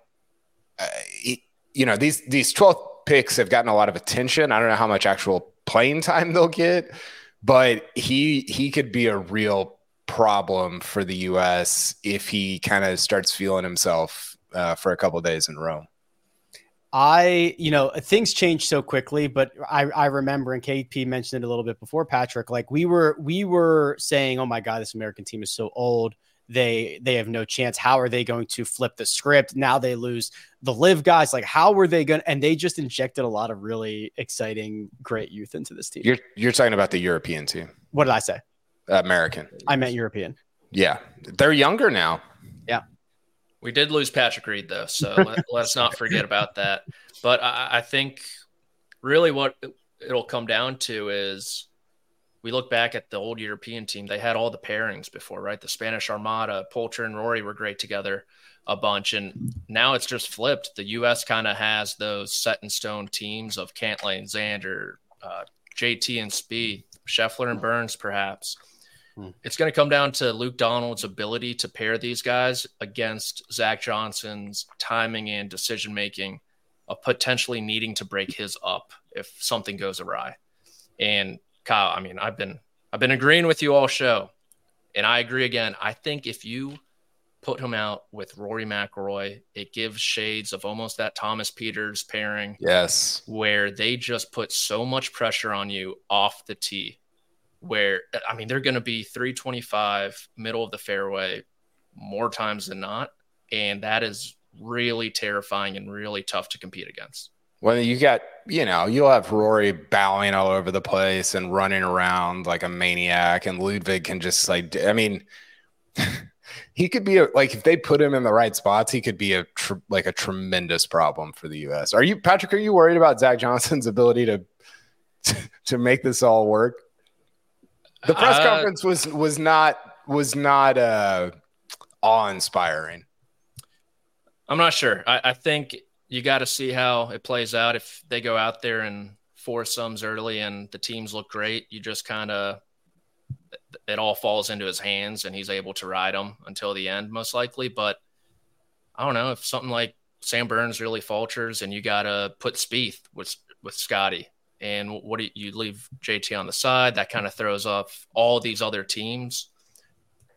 uh, he, you know, these these 12 picks have gotten a lot of attention. I don't know how much actual playing time they'll get, but he he could be a real problem for the U.S. if he kind of starts feeling himself uh, for a couple days in Rome? I, you know, things change so quickly, but I, I remember, and KP mentioned it a little bit before, Patrick. Like we were, we were saying, "Oh my God, this American team is so old. They, they have no chance. How are they going to flip the script? Now they lose the live guys. Like, how were they going? To? And they just injected a lot of really exciting, great youth into this team. You're, you're talking about the European team. What did I say? American. I meant European. Yeah, they're younger now. Yeah. We did lose Patrick Reed though, so <laughs> let, us not forget about that. But I, I think really what it'll come down to is we look back at the old European team. They had all the pairings before, right? The Spanish Armada, Poulter and Rory were great together a bunch, and now it's just flipped. The U.S. kind of has those set in stone teams of Cantlay and Xander, uh, JT and Spieth, Scheffler and Burns, perhaps. Hmm. It's going to come down to Luke Donald's ability to pair these guys against Zach Johnson's timing and decision making of potentially needing to break his up if something goes awry. And Kyle, I mean, I've been I've been agreeing with you all show, and I agree again. I think if you put him out with Rory McIlroy, it gives shades of almost that Thomas Pieters pairing. Yes, where they just put so much pressure on you off the tee where I mean they're going to be 325 middle of the fairway more times than not, and that is really terrifying and really tough to compete against. Well, you got you know you'll have Rory bowing all over the place and running around like a maniac, and Ludwig can just like I mean. <laughs> he could be a, like if they put him in the right spots, he could be a tr- like a tremendous problem for the U.S. Are you Patrick? Are you worried about Zach Johnson's <laughs> ability to to make this all work? The press uh, conference was was not was not uh, awe inspiring. I'm not sure. I, I think you got to see how it plays out. If they go out there and foursomes early and the teams look great, you just kind of it all falls into his hands and he's able to ride them until the end, most likely. But I don't know if something like Sam Burns really falters and you got to put Spieth with with Scotty. And what do you, leave JT on the side? That kind of throws off all these other teams.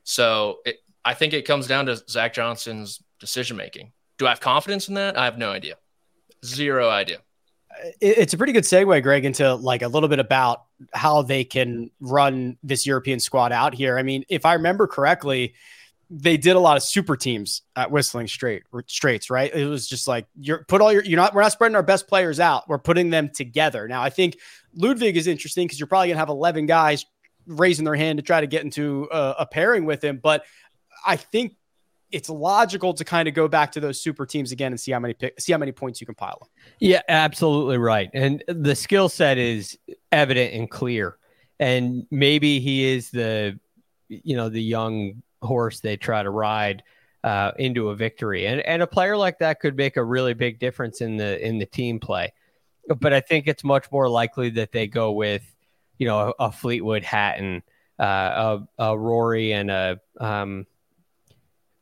So it, I think it comes down to Zach Johnson's decision making. Do I have confidence in that? I have no idea. Zero idea. It's a pretty good segue, Greg, into like a little bit about how they can run this European squad out here. I mean, if I remember correctly, they did a lot of super teams at Whistling Straight Straits, right? It was just like you're put all your you're not we're not spreading our best players out. We're putting them together. Now I think Ludwig is interesting because you're probably gonna have 11 guys raising their hand to try to get into a, a pairing with him. But I think it's logical to kind of go back to those super teams again and see how many pick, see how many points you can pile up. Yeah, absolutely right. And the skill set is evident and clear. And maybe he is the you know the young horse they try to ride uh, into a victory. And and a player like that could make a really big difference in the in the team play. But I think it's much more likely that they go with, you know, a, a Fleetwood Hatton, uh, a, a Rory and a um,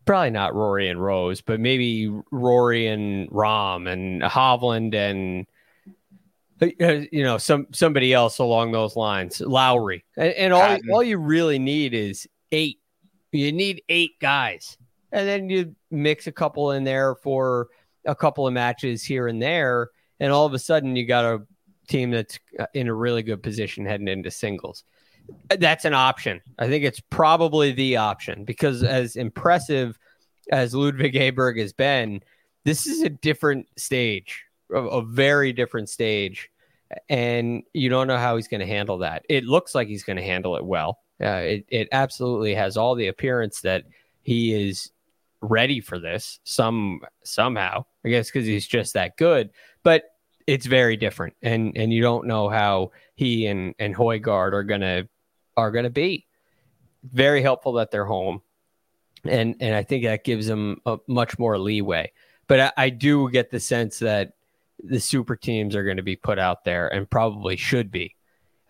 probably not Rory and Rose, but maybe Rory and Rahm and Hovland and you know some somebody else along those lines, Lowry, and, and all all you really need is eight you need eight guys, and then you mix a couple in there for a couple of matches here and there, and all of a sudden you got a team that's uh, in a really good position heading into singles. That's an option. I think it's probably the option because as impressive as Ludwig Aberg has been, this is a different stage, a, a very different stage. And you don't know how he's going to handle that. It looks like he's going to handle it well. Uh, it, it absolutely has all the appearance that he is ready for this some somehow i guess because he's just that good but it's very different. And and you don't know how he and and Højgaard are gonna are gonna be. Very helpful that they're home. And and i think that gives them a much more leeway. But I, I do get the sense that the super teams are going to be put out there and probably should be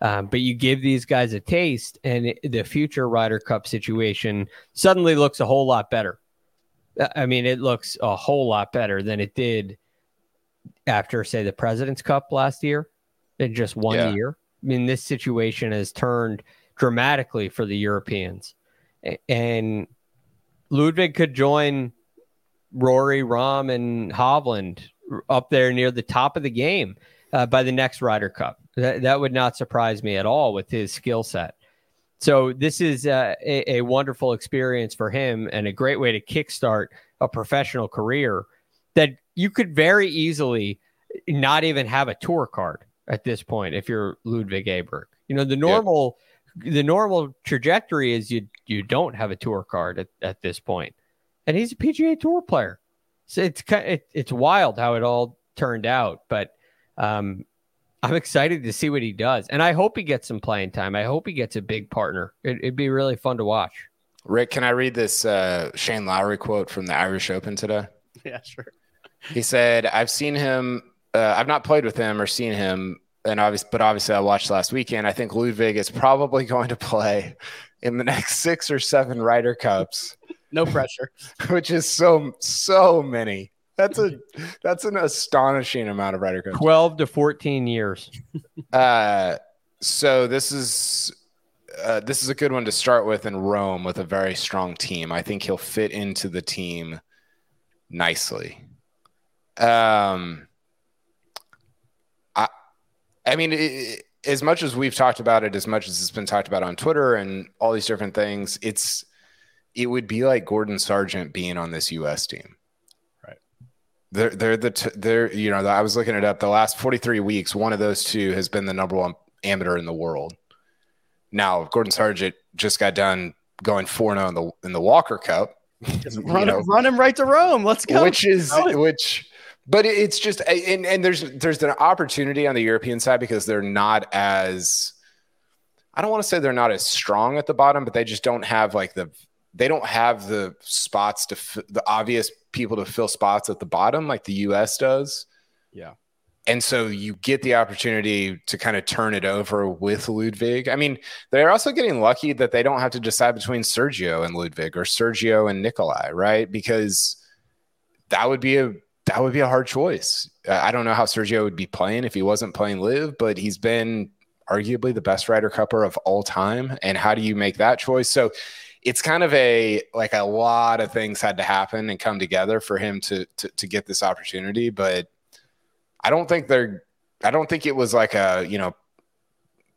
um, but you give these guys a taste, and it, the future Ryder Cup situation suddenly looks a whole lot better. Uh, I mean, it looks a whole lot better than it did after, say, the President's Cup last year in just one yeah. year. I mean, this situation has turned dramatically for the Europeans. And Ludwig could join Rory, Rahm, and Hovland up there near the top of the game uh, by the next Ryder Cup. That, that would not surprise me at all with his skill set. So this is uh, a, a, wonderful experience for him and a great way to kickstart a professional career that you could very easily not even have a tour card at this point if you're Ludwig Aberg. You know the normal yeah. the normal trajectory is you you don't have a tour card at, at this point, and he's a PGA Tour player. So it's it, it's wild how it all turned out, but um, I'm excited to see what he does, and I hope he gets some playing time. I hope he gets a big partner. It, would be really fun to watch. Rick, can I read this uh, Shane Lowry quote from the Irish Open today? <laughs> Yeah, sure. He said, "I've seen him. Uh, I've not played with him or seen him, and obviously, but obviously, I watched last weekend. I think Ludwig is probably <laughs> going to play in the next six or seven Ryder Cups. <laughs> no pressure, which is so so many." That's a that's an astonishing amount of Ryder Cups. Twelve to fourteen years. <laughs> uh, so this is uh, this is a good one to start with in Rome with a very strong team. I think he'll fit into the team nicely. Um, I I mean, it, as much as we've talked about it, as much as it's been talked about on Twitter and all these different things, it's it would be like Gordon Sargent being on this U.S. team they're they're the t- they're you know I was looking it up. The last 43 weeks, one of those two has been the number one amateur in the world. Now Gordon Sargent just got done going 4-0 in the in the Walker Cup. run, know, him, run him right to Rome. Let's go. Which is which but it's just and, and there's there's an opportunity on the European side because they're not as I don't want to say they're not as strong at the bottom, but they just don't have like the they don't have the spots to f- the obvious people to fill spots at the bottom like the US does. Yeah. and so you get the opportunity to kind of turn it over with Ludwig. I mean, they're also getting lucky that they don't have to decide between Sergio and Ludwig or Sergio and Nicolai, right? Because that would be a that would be a hard choice. I don't know how Sergio would be playing if he wasn't playing live, but he's been arguably the best Ryder Cupper of all time. And how do you make that choice? So it's kind of a like a lot of things had to happen and come together for him to to, to get this opportunity. But I don't think they're I don't think it was like a, you know,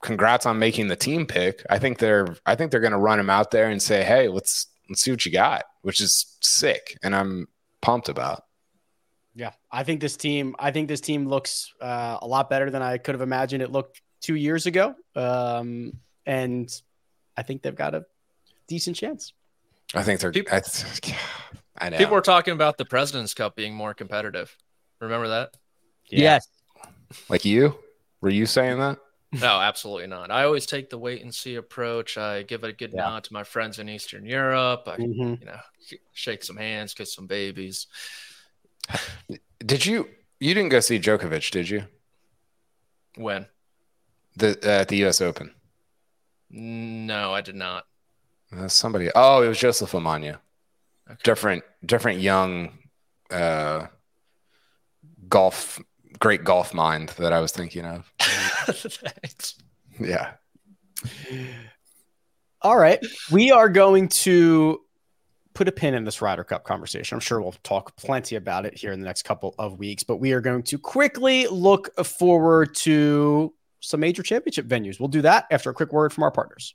congrats on making the team pick. I think they're I think they're gonna run him out there and say, Hey, let's let's see what you got, which is sick. And I'm pumped about. Yeah, I think this team. I think this team looks uh, a lot better than I could have imagined it looked two years ago, um, and I think they've got a decent chance. I think they're. People, I, <sighs> I know. People were talking about the President's Cup being more competitive. Remember that? Yeah. Yes. Like you? Were you saying that? No, absolutely not. I always take the wait and see approach. I give a good yeah. nod to my friends in Eastern Europe. I, mm-hmm. you know, shake some hands, kiss some babies. <sighs> Did you? You didn't go see Djokovic, did you? When? The uh, at the U.S. Open. No, I did not. Uh, somebody. Oh, it was Joseph Amanya. Okay. Different, different young uh, golf, great golf mind that I was thinking of. <laughs> Thanks. Yeah. All right. We are going to put a pin in this Ryder Cup conversation. I'm sure we'll talk plenty about it here in the next couple of weeks, but we are going to quickly look forward to some major championship venues. We'll do that after a quick word from our partners.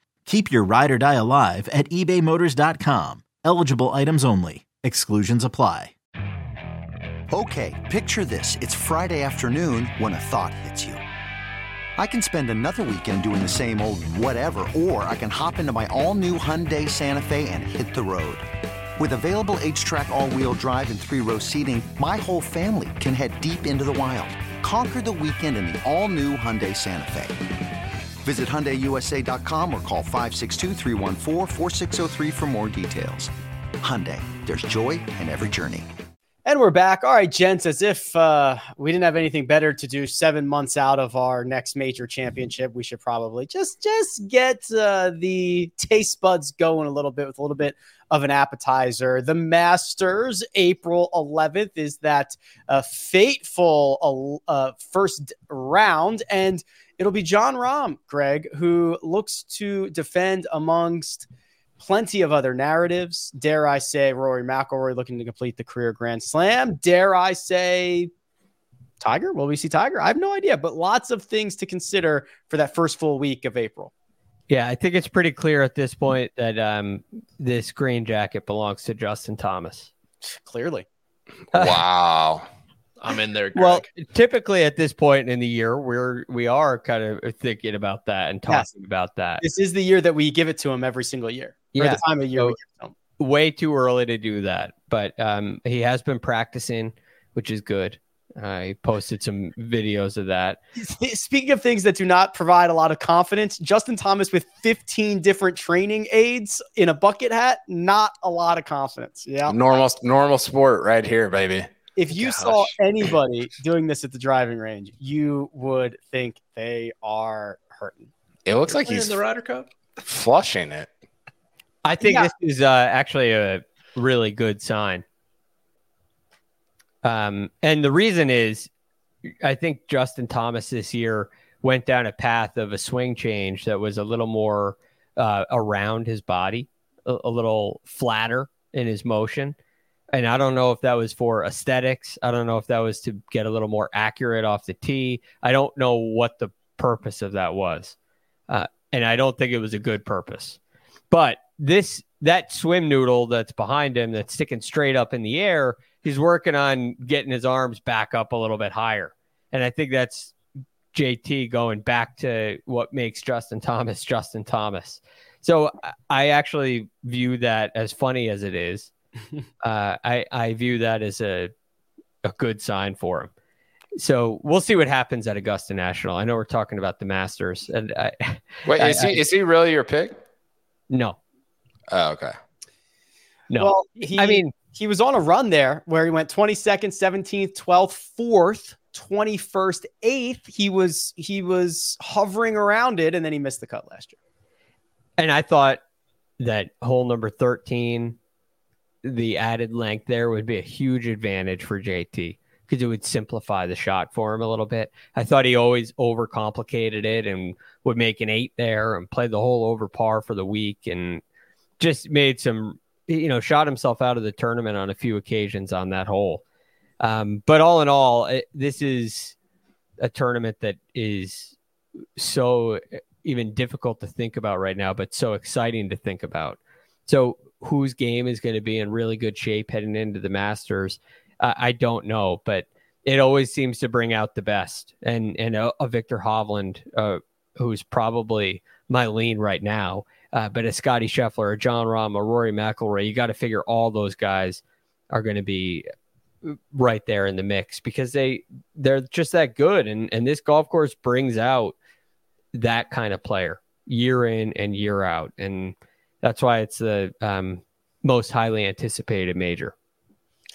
Keep your ride or die alive at ebaymotors.com. Eligible items only. Exclusions apply. Okay, picture this. It's Friday afternoon when a thought hits you. I can spend another weekend doing the same old whatever, or I can hop into my all new Hyundai Santa Fe and hit the road. With available HTRAC all-wheel drive and three-row seating, my whole family can head deep into the wild. Conquer the weekend in the all-new Hyundai Santa Fe. Visit HyundaiUSA.com or call 562 for more details. Hyundai, there's joy in every journey. And we're back. All right, gents, as if uh, we didn't have anything better to do seven months out of our next major championship, we should probably just just get uh, the taste buds going a little bit with a little bit of an appetizer. The Masters, April 11th, is that uh, fateful uh, first round. And it'll be Jon Rahm, Greg, who looks to defend amongst plenty of other narratives. Dare I say Rory McIlroy looking to complete the career Grand Slam? Dare I say Tiger? Will we see Tiger? I have no idea, but lots of things to consider for that first full week of April. Yeah, I think it's pretty clear at this point that um, this green jacket belongs to Justin Thomas. Clearly. <laughs> <laughs> Wow. I'm in there. Greg. Well, typically at this point in the year, we're we are kind of thinking about that and talking yes. about that. This is the year that we give it to him every single year. Yeah, the time of year so, way too early to do that, but um, he has been practicing, which is good. I posted some videos of that. <laughs> Speaking of things that do not provide a lot of confidence, Justin Thomas with 15 different training aids in a bucket hat, not a lot of confidence. Yeah. Normal normal sport right here, baby. If you Gosh. saw anybody doing this at the driving range, you would think they are hurting. It looks like he's in the Ryder Cup flushing it. I think yeah. this is uh, actually a really good sign. Um, and the reason is, I think Justin Thomas this year went down a path of a swing change that was a little more uh, around his body. a, a little flatter in his motion. And I don't know if that was for aesthetics. I don't know if that was to get a little more accurate off the tee. I don't know what the purpose of that was. Uh, and I don't think it was a good purpose. But this that swim noodle that's behind him that's sticking straight up in the air, he's working on getting his arms back up a little bit higher. And I think that's JT going back to what makes Justin Thomas Justin Thomas. So I actually view that as funny as it is. Uh, I I view that as a a good sign for him. So we'll see what happens at Augusta National. I know we're talking about the Masters, and I, <laughs> wait, is I, he is he really your pick? No. Oh, okay. No. Well, he, I mean, he was on a run there where he went 22nd, 17th, 12th, 4th, 21st, 8th. He was he was hovering around it and then he missed the cut last year. And I thought that hole number 13 the added length there would be a huge advantage for JT because it would simplify the shot for him a little bit. I thought he always overcomplicated it and would make an eight there and play the whole over par for the week and just made some, you know, shot himself out of the tournament on a few occasions on that hole. Um, but all in all, it, this is a tournament that is so even difficult to think about right now, but so exciting to think about. So, whose game is going to be in really good shape heading into the Masters? Uh, I don't know, but it always seems to bring out the best. And and a, a Viktor Hovland, uh, who's probably my lean right now, uh, but a Scotty Scheffler, a Jon Rahm, a Rory McIlroy, you got to figure all those guys are going to be right there in the mix because they they're just that good. And and this golf course brings out that kind of player year in and year out, and that's why it's the um, most highly anticipated major.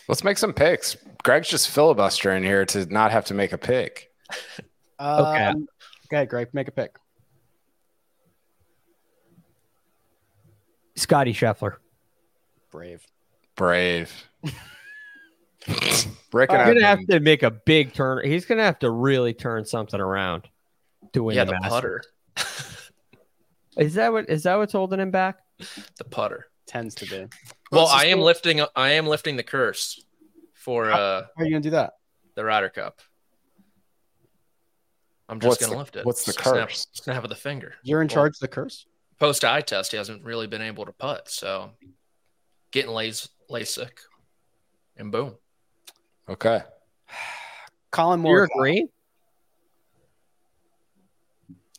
Let's make some picks. Greg's just filibustering here to not have to make a pick. <laughs> okay. Um, okay, Greg, make a pick. Scotty Scheffler. Brave. Brave. <laughs> Rick and I'm gonna have to make a big turn. He's gonna have to really turn something around to win yeah, the, the putter. <laughs> is that what is that what's holding him back? The putter tends to be. Well, I am lifting. I am lifting the curse for. How, uh How are you gonna do that? The Ryder Cup. I'm just what's gonna the, lift it. What's the snap, curse? Snap of the finger. You're in well, charge of the curse. Post eye test, he hasn't really been able to putt, so getting lays LASIK, and boom. Okay. <sighs> Colin Moore. You're agreeing?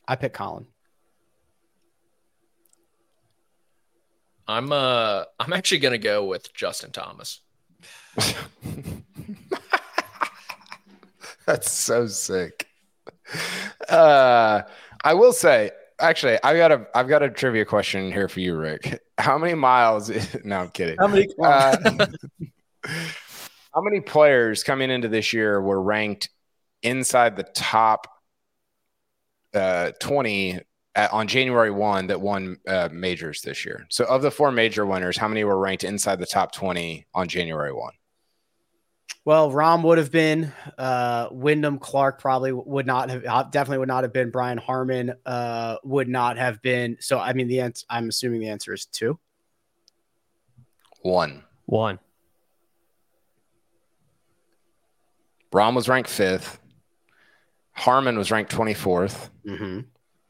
I pick Collin. I'm uh I'm actually gonna go with Justin Thomas. <laughs> That's so sick. Uh I will say, actually, I got a I've got a trivia question here for you, Rick. How many miles? <laughs> no, I'm kidding. How many? Uh, <laughs> how many players coming into this year were ranked inside the top uh, 20 at, on January 1 that won uh, majors this year? So, of the four major winners, how many were ranked inside the top 20 on January 1? Well, Rahm would have been. Uh, Wyndham Clark probably would not have. Uh, definitely would not have been. Brian Harman uh, would not have been. So, I mean, the answer. I'm assuming the answer is two. One. One. Rahm was ranked fifth. Harman was ranked 24th. Mm-hmm.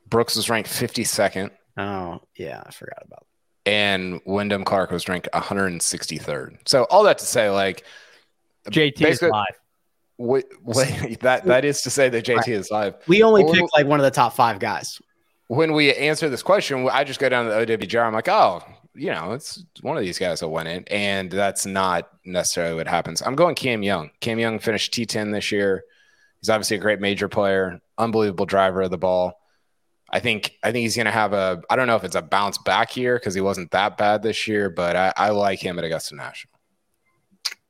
Brooks was ranked 52nd. Oh, yeah. I forgot about that. And Wyndham Clark was ranked 163rd. So, all that to say, like, JT is live. Wait, wait, <laughs> that, that is to say that JT right. is live. We only picked like one of the top five guys. When we answer this question, I just go down to the OWGR. I'm like, oh, you know, it's one of these guys will win it. And that's not necessarily what happens. I'm going Cam Young. Cam Young finished T10 this year. He's obviously a great major player, unbelievable driver of the ball. I think I think he's going to have a. I don't know if it's a bounce back year because he wasn't that bad this year, but I, I like him at Augusta National.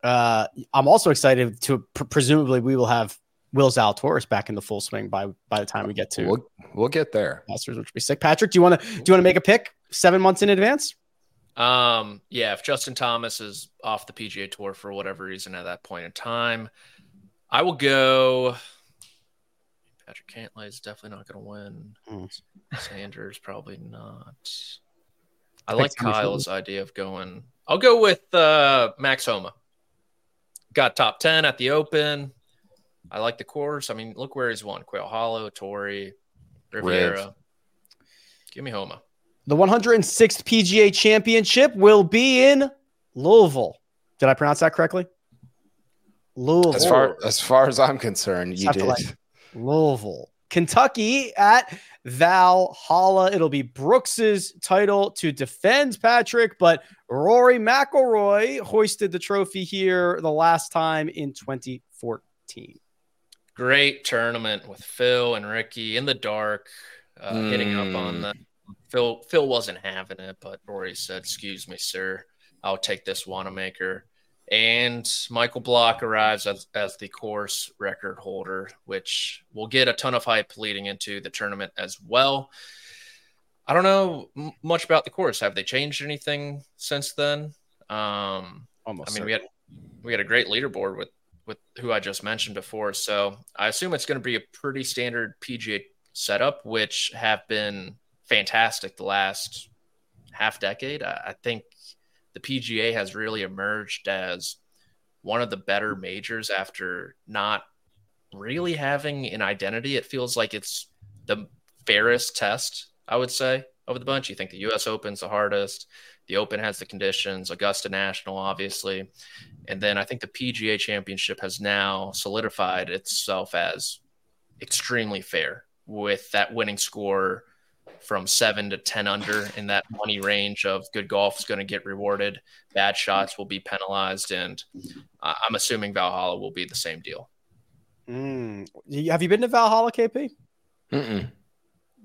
Uh, I'm also excited to pr- presumably we will have Will Zalatoris back in the full swing by by the time we get to. We'll, we'll get there. Masters, which would be sick. Patrick, do you want to do you want to make a pick seven months in advance? Um, yeah, if Justin Thomas is off the PGA Tour for whatever reason at that point in time, I will go. Patrick Cantlay is definitely not going to win. Mm. Sanders probably not. I like Kyle's idea of going. I'll go with uh, Max Homa. Got top 10 at the Open. I like the course. I mean, look where he's won Quail Hollow, Torrey, Riviera. Riv. Give me Homa. The 106th PGA Championship will be in Louisville. Did I pronounce that correctly? Louisville. As far as far as I'm concerned, you South did. Carolina. Louisville. Kentucky at Valhalla. It'll be Brooks's title to defend Patrick, but Rory McIlroy hoisted the trophy here the last time in 2014. Great tournament with Phil and Rickie in the dark, uh, hitting up on Mm. the Phil. Phil wasn't having it, but Rory said, "Excuse me, sir, I'll take this Wanamaker." And Michael Block arrives as, as the course record holder, which will get a ton of hype leading into the tournament as well. I don't know m- much about the course. Have they changed anything since then? Um, Almost. I mean, we had we had a great leaderboard with with who I just mentioned before, so I assume it's going to be a pretty standard PGA setup, which have been fantastic the last half decade. I, I think the PGA has really emerged as one of the better majors after not really having an identity. It feels like it's the fairest test, I would say, of the bunch. You think the US Open's the hardest, the Open has the conditions, Augusta National, obviously. And then I think the PGA Championship has now solidified itself as extremely fair with that winning score from seven to 10 under in that money range of good golf is going to get rewarded, bad shots will be penalized. And I- I'm assuming Valhalla will be the same deal. Mm. Have you been to Valhalla, KP? Mm-mm.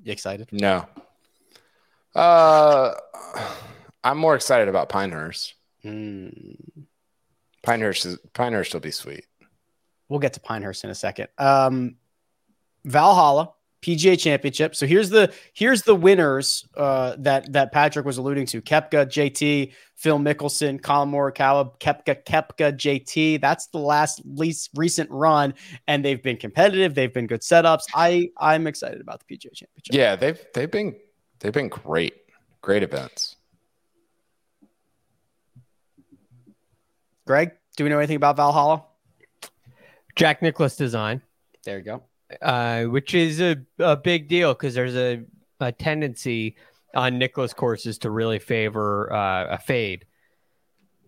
You excited? No. Uh, I'm more excited about Pinehurst. Mm. Pinehurst is Pinehurst will be sweet. We'll get to Pinehurst in a second. Um, Valhalla PGA Championship. So here's the here's the winners uh, that that Patrick was alluding to: Koepka, JT, Phil Mickelson, Collin Morikawa, Koepka, Koepka, JT. That's the last least recent run, and they've been competitive. They've been good setups. I I'm excited about the PGA Championship. Yeah, they've they've been they've been great, great events. Greg, do we know anything about Valhalla? Jack Nicklaus design. There you go. Uh, which is a, a big deal because there's a, a tendency on Nicklaus courses to really favor uh, a fade.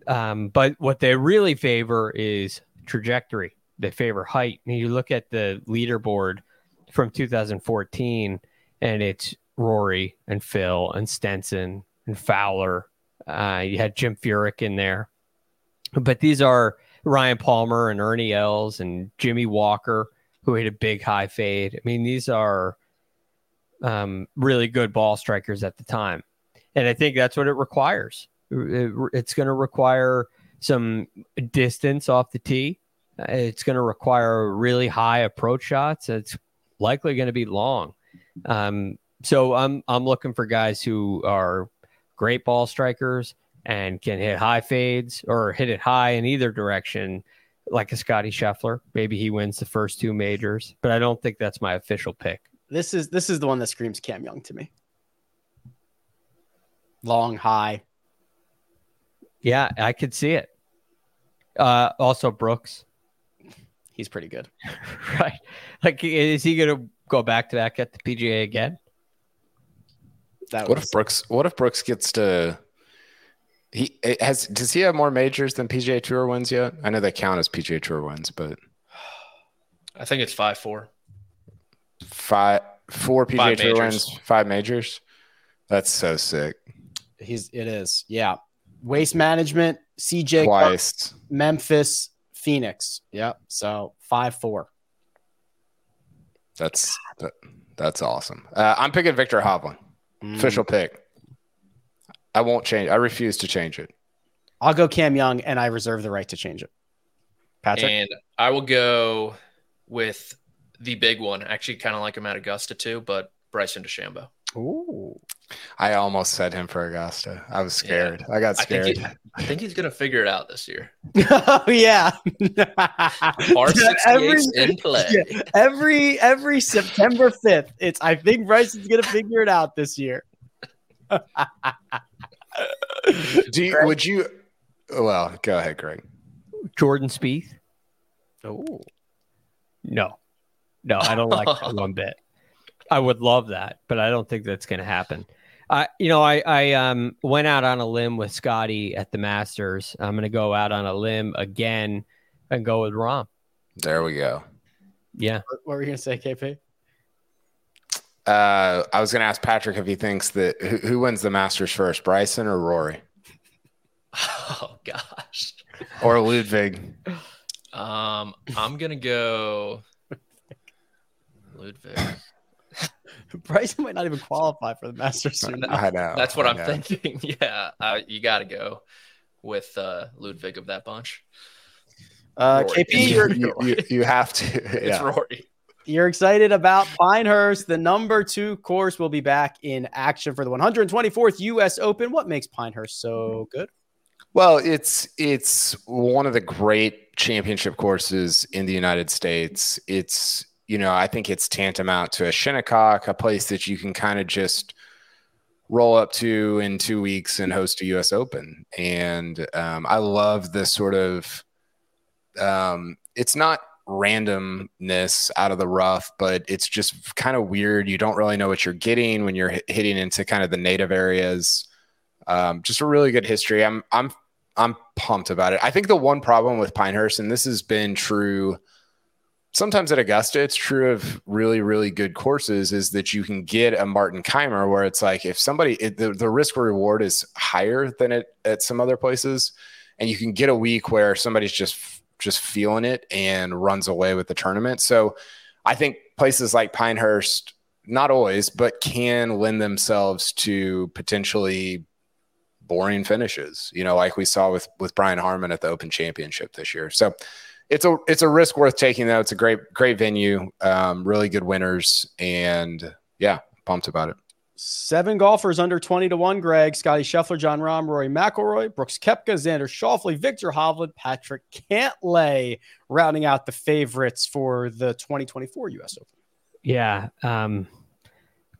Um, but what they really favor is trajectory. They favor height. And you look at the leaderboard from 2014, and it's Rory and Phil and Stenson and Fowler. Uh, you had Jim Furyk in there, but these are Ryan Palmer and Ernie Els and Jimmy Walker who hit a big high fade. I mean, these are um, really good ball strikers at the time. And I think that's what it requires. It- it's going to require some distance off the tee. It's going to require really high approach shots. It's likely going to be long. Um, so I'm I'm looking for guys who are great ball strikers and can hit high fades or hit it high in either direction like a Scotty Scheffler. Maybe he wins the first two majors, but I don't think that's my official pick. This is this is the one that screams Cam Young to me. Long, high. Yeah, I could see it. Uh, also Brooks, He's pretty good. <laughs> right? Like, is he going to go back to back at the PGA again? That What was, if Brooks? What if Brooks gets to? He has. Does he have more majors than PGA Tour wins yet? I know they count as PGA Tour wins, but I think it's 5 4. five, four PGA Five Tour majors. wins, five majors. That's so sick. he's it is. Yeah. Waste management, CJ Twice. Memphis, Phoenix. Yep. So five four. That's that, that's awesome. Uh, I'm picking Victor Hovland. Mm. Official pick. I won't change. I refuse to change it. I'll go Cam Young, and I reserve the right to change it. Patrick. And I will go with the big one. Actually, kind of like him at Augusta too, but Bryson DeChambeau. Ooh. I almost said him for Augusta. I was scared. I got I think, scared. he, I think he's gonna figure it out this year. <laughs> oh yeah. <laughs> Par every, 68 in play. <laughs> yeah, every every September fifth, it's I think Bryson's gonna figure it out this year. <laughs> Do you, would you? Well, go ahead, Greg. Jordan Spieth? Oh, No, no, I don't like that <laughs> one bit. I would love that, but I don't think that's going to happen. I, you know, I, I um went out on a limb with Scotty at the Masters. I'm going to go out on a limb again and go with Rahm. There we go. Yeah, what were you gonna say, KP? Uh, I was going to ask Patrick if he thinks that who, who wins the Masters first, Bryson or Rory <laughs> Oh gosh. or Ludvig. Um, I'm gonna go Ludvig. <laughs> Bryson might not even qualify for the Masters. I know. That's what I I'm know. thinking. <laughs> Yeah, uh, you got to go with uh, Ludvig of that bunch. Uh, KP, you're, You, you, you have to. It's Yeah. Rory. you're excited about Pinehurst. The number two course will be back in action for the 124th U.S. Open. What makes Pinehurst so good? Well, it's it's one of the great championship courses in the United States. It's you know I think it's tantamount to a Shinnecock, a place that you can kind of just roll up to in two weeks and host a U.S. Open. And um, I love this sort of. Um, it's not randomness out of the rough, but it's just kind of weird. You don't really know what you're getting when you're hit- hitting into kind of the native areas. Um, just a really good history. I'm I'm I'm pumped about it. I think the one problem with Pinehurst, and this has been true sometimes at Augusta, it's true of really, really good courses, is that you can get a Martin Kaymer where it's like if somebody, it, the, the risk reward is higher than it at some other places. And you can get a week where somebody's just just feeling it and runs away with the tournament. So I think places like Pinehurst, not always, but can lend themselves to potentially boring finishes, you know, like we saw with with Brian Harman at the Open Championship this year. So it's a it's a risk worth taking though. It's a great great venue, um, really good winners, and yeah, pumped about it. Seven golfers under 20 to 1, Greg. Scotty Scheffler, Jon Rahm, Rory McIlroy, Brooks Koepka, Xander Schauffele, Victor Hovland, Patrick Cantlay, rounding out the favorites for the 2024 U.S. Open. yeah. Um,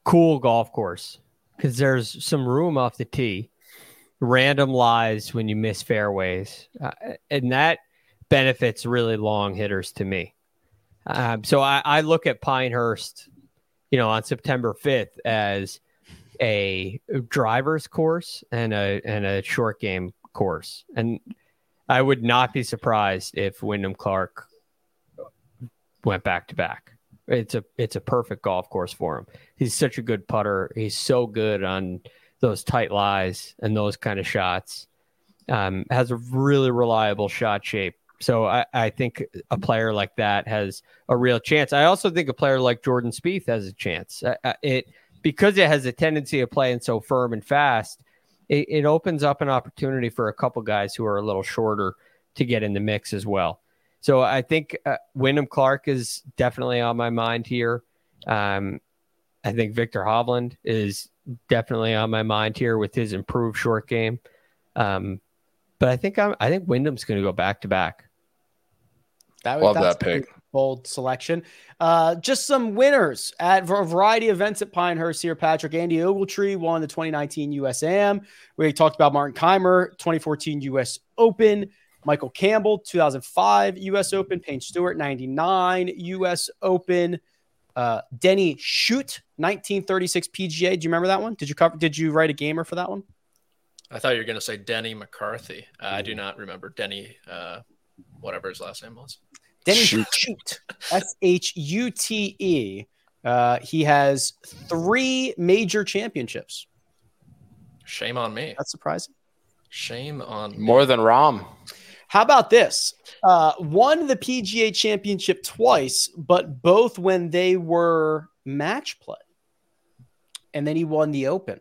cool golf course because there's some room off the tee. Random lies when you miss fairways, uh, and that benefits really long hitters to me. Um, so I, I look at Pinehurst, you know, on September 5th as a driver's course and a and a short game course, and I would not be surprised if Wyndham Clark went back to back. It's a it's a perfect golf course for him. He's such a good putter. He's so good on those tight lies and those kind of shots. Um, has a really reliable shot shape. So I, I think a player like that has a real chance. I also think a player like Jordan Spieth has a chance. Uh, it because it has a tendency of playing so firm and fast. It, it opens up an opportunity for a couple guys who are a little shorter to get in the mix as well. So I think uh, Wyndham Clark is definitely on my mind here. Um, I think Victor Hovland is definitely on my mind here with his improved short game. Um, but I think I'm, I think Wyndham's going to go back to back. That Love that's that pick. Bold selection. Uh, just some winners at a variety of events at Pinehurst here. Patrick Andy Ogletree won the 2019 USAM. We talked about Martin Kaymer, 2014 US Open. Michael Campbell, 2005 US Open. Payne Stewart, 99 US Open. Uh, Denny Shute, 1936 PGA. Do you remember that one? Did you cover? Did you write a gamer for that one? I thought you were going to say Denny McCarthy. Uh, I do not remember Denny, uh, whatever his last name was. Denny Shute. Shute. S H U T E. Uh, he has three major championships. Shame on me. That's surprising. Shame on me. More than Rahm. How about this? Uh, won the PGA championship twice, but both when they were match play. And then he won the Open.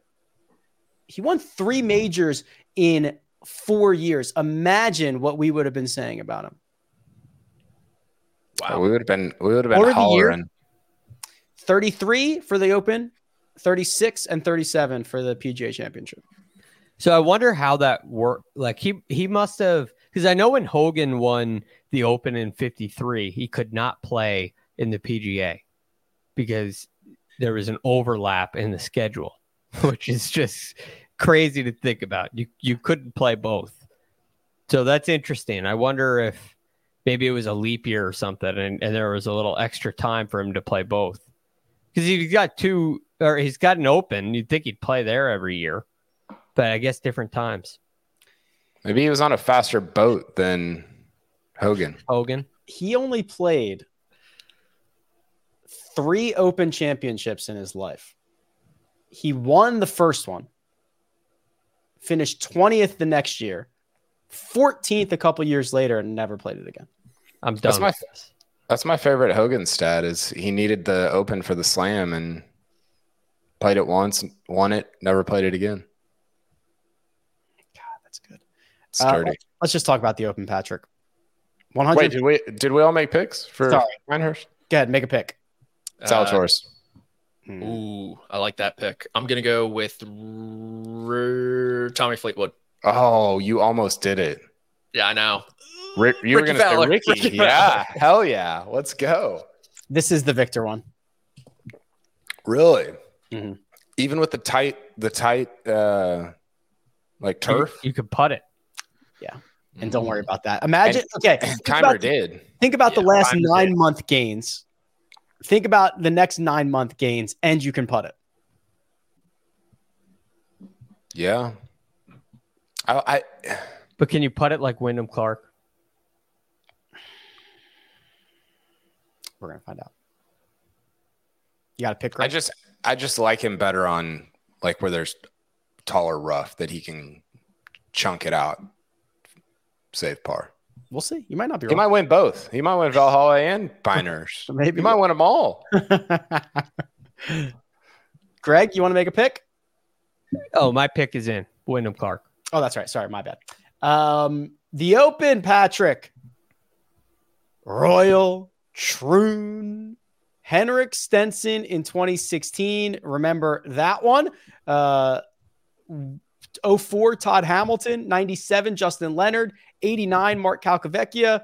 He won three majors in four years. Imagine what we would have been saying about him. Wow. We would have been we would have been Or the year? hollering. 33 for the Open, 36 and 37 for the PGA championship. So I wonder how that worked. Like he he must have because I know when Hogan won the Open in '53, he could not play in the PGA because there was an overlap in the schedule, <laughs> which is just crazy to think about. You you couldn't play both. So that's interesting. I wonder if maybe it was a leap year or something and, and there was a little extra time for him to play both. Because he's got two or he's got an open, you'd think he'd play there every year. But I guess different times. Maybe he was on a faster boat than Hogan. Hogan. He only played three open championships in his life. He won the first one, finished 20th the next year, 14th a couple years later, and never played it again. I'm done. That's my that's my favorite Hogan stat is he needed the open for the slam and played it once, won it, never played it again. That's good. Uh, let's just talk about the open, Patrick. 100. Wait, did we did we all make picks for Sorry. Pinehurst? Go ahead, make a pick. Zalatoris. Hmm. Ooh, I like that pick. I'm gonna go with R- Tommy Fleetwood. Oh, you almost did it. Yeah, I know. Rick, you were going to say Rickie. Rickie yeah, hell yeah. Let's go. This is the Victor one. Really? Mhm. Even with the tight, the tight, uh, like turf. You, you could putt it. And don't worry mm. about that. Imagine, okay. think Timer about- did. Think about the Yeah, last Timer did. nine month gains. Think about the next nine month gains, and you can put it. Yeah. I, I But can you put it like Wyndham Clark? We're gonna find out. You got to pick. I just I just like him better on like where there's taller rough that he can chunk it out, save par. we'll see. You might not be He wrong. might win both. He might win Valhalla and Pinehurst. <laughs> Maybe. He might win them all. <laughs> Greg, you want to make a pick? Oh, my pick is in Wyndham Clark. Oh, that's right. Sorry, my bad. Um, the Open, Patrick. Royal Troon. Henrik Stenson in 2016. Remember that one? Uh, 04, Todd Hamilton. 97, Justin Leonard. 89, Mark Calcavecchia.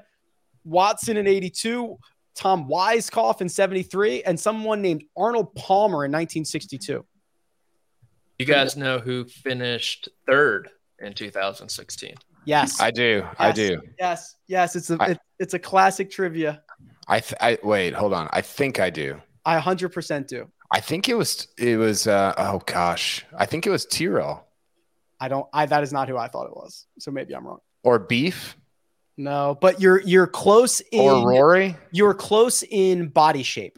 Watson in 82. Tom Weiskopf in 73. And someone named Arnold Palmer in 1962. You guys know who finished third in 2016? Yes. I do. I do. Yes, yes, it's a I- it's a classic trivia. I, th- I wait. Hold on. I think I do. I 100% do. I think it was. It was. uh Oh gosh. I think it was Tyrrell I don't I that is not who I thought it was. So maybe I'm wrong. Or Beef No, but you're you're close in or Rory. you're close in body shape.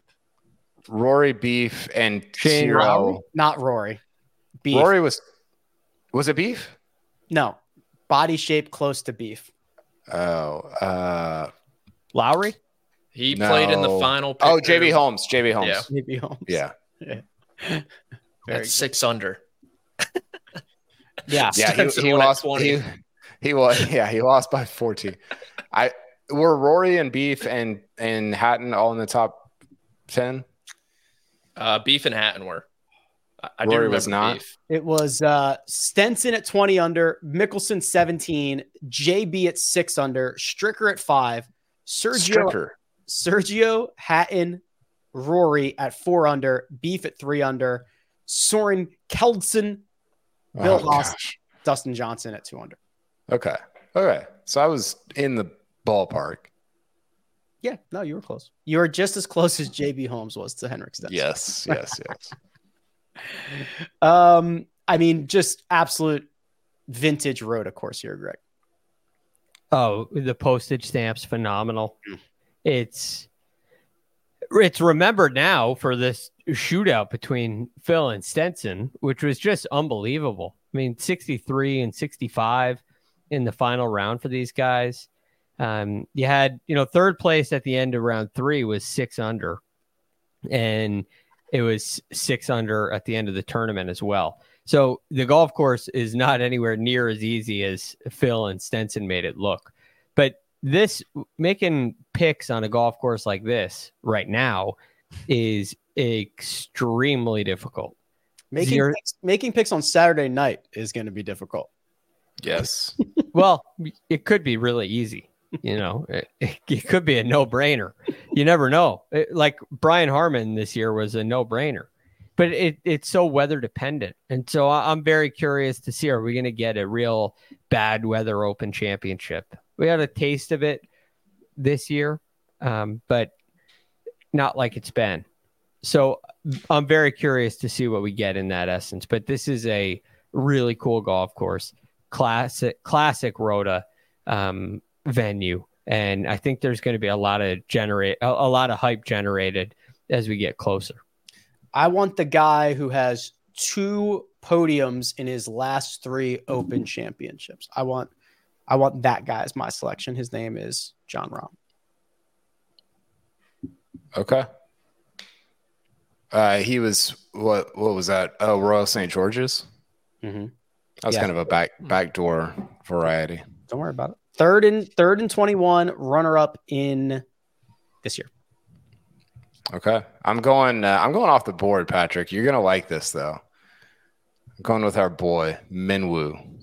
Rory Beef and Shane Tyrrell. Lowry? Not Rory. Beef. Rory was. Was it Beef? No. Body shape close to beef. Oh. Uh. Lowry? He played in the No. final. Oh, picture. JB Holmes. JB Holmes. Yeah. Maybe Holmes. Yeah. Very That's six under. <laughs> Yeah. Yeah. He, he lost. 20. He, he was. <laughs> Yeah. He lost by fourteen. I were Rory and Beef and and Hatton all in the top ten. Uh, Beef and Hatton were. I, I Rory was not? Beef. It was uh Stenson at 20 under, Mickelson 17, JB at 6 under, Stricker at 5, Sergio Stricker. Sergio Hatton, Rory at 4 under, Beef at 3 under, Soren Kjeldsen, Bill Oh, Haas, gosh. Dustin Johnson at 2 under. Okay. Okay. So I was in the ballpark. Yeah, no, you were close. You were just as close as JB Holmes was to Henrik Stenson. Yes. Yes. Yes. <laughs> Um, I mean, just absolute vintage road, of course, here, Greg. Oh, the postage stamps phenomenal. Mm. It's it's remembered now for this shootout between Phil and Stenson, which was just unbelievable. I mean, 63 and 65 in the final round for these guys. Um, you had, you know, third place at the end of round three was six under, and it was six under at the end of the tournament as well. So the golf course is not anywhere near as easy as Phil and Stenson made it look. But this making picks on a golf course like this right now is extremely difficult. Making Zero- picks, making picks on Saturday night is going to be difficult. Yes. <laughs> Well, it could be really easy. You know, it, it could be a no brainer. You never know. It- like Brian Harman this year was a no brainer. but it it's so weather dependent, and so I'm very curious to see are we going to get a real bad weather Open Championship? We had a taste of it this year, um, but not like it's been. So I'm very curious to see what we get in that essence. But this is a really cool golf course, classic classic Rhoda um, venue, and I think there's going to be a lot of generate a, a lot of hype generated as we get closer. I want the guy who has two podiums in his last three Open championships. I want, I want that guy as my selection. His name is Jon Rahm. Okay. Uh, he was what? What was that? Oh, Royal St. George's. Mm-hmm. That was Yeah. kind of a back backdoor variety. Don't worry about it. Third and third and twenty one, runner up in this year. Okay, I'm going. Uh, I'm going off the board, Patrick. You're gonna like this though. I'm going with our boy Minwoo.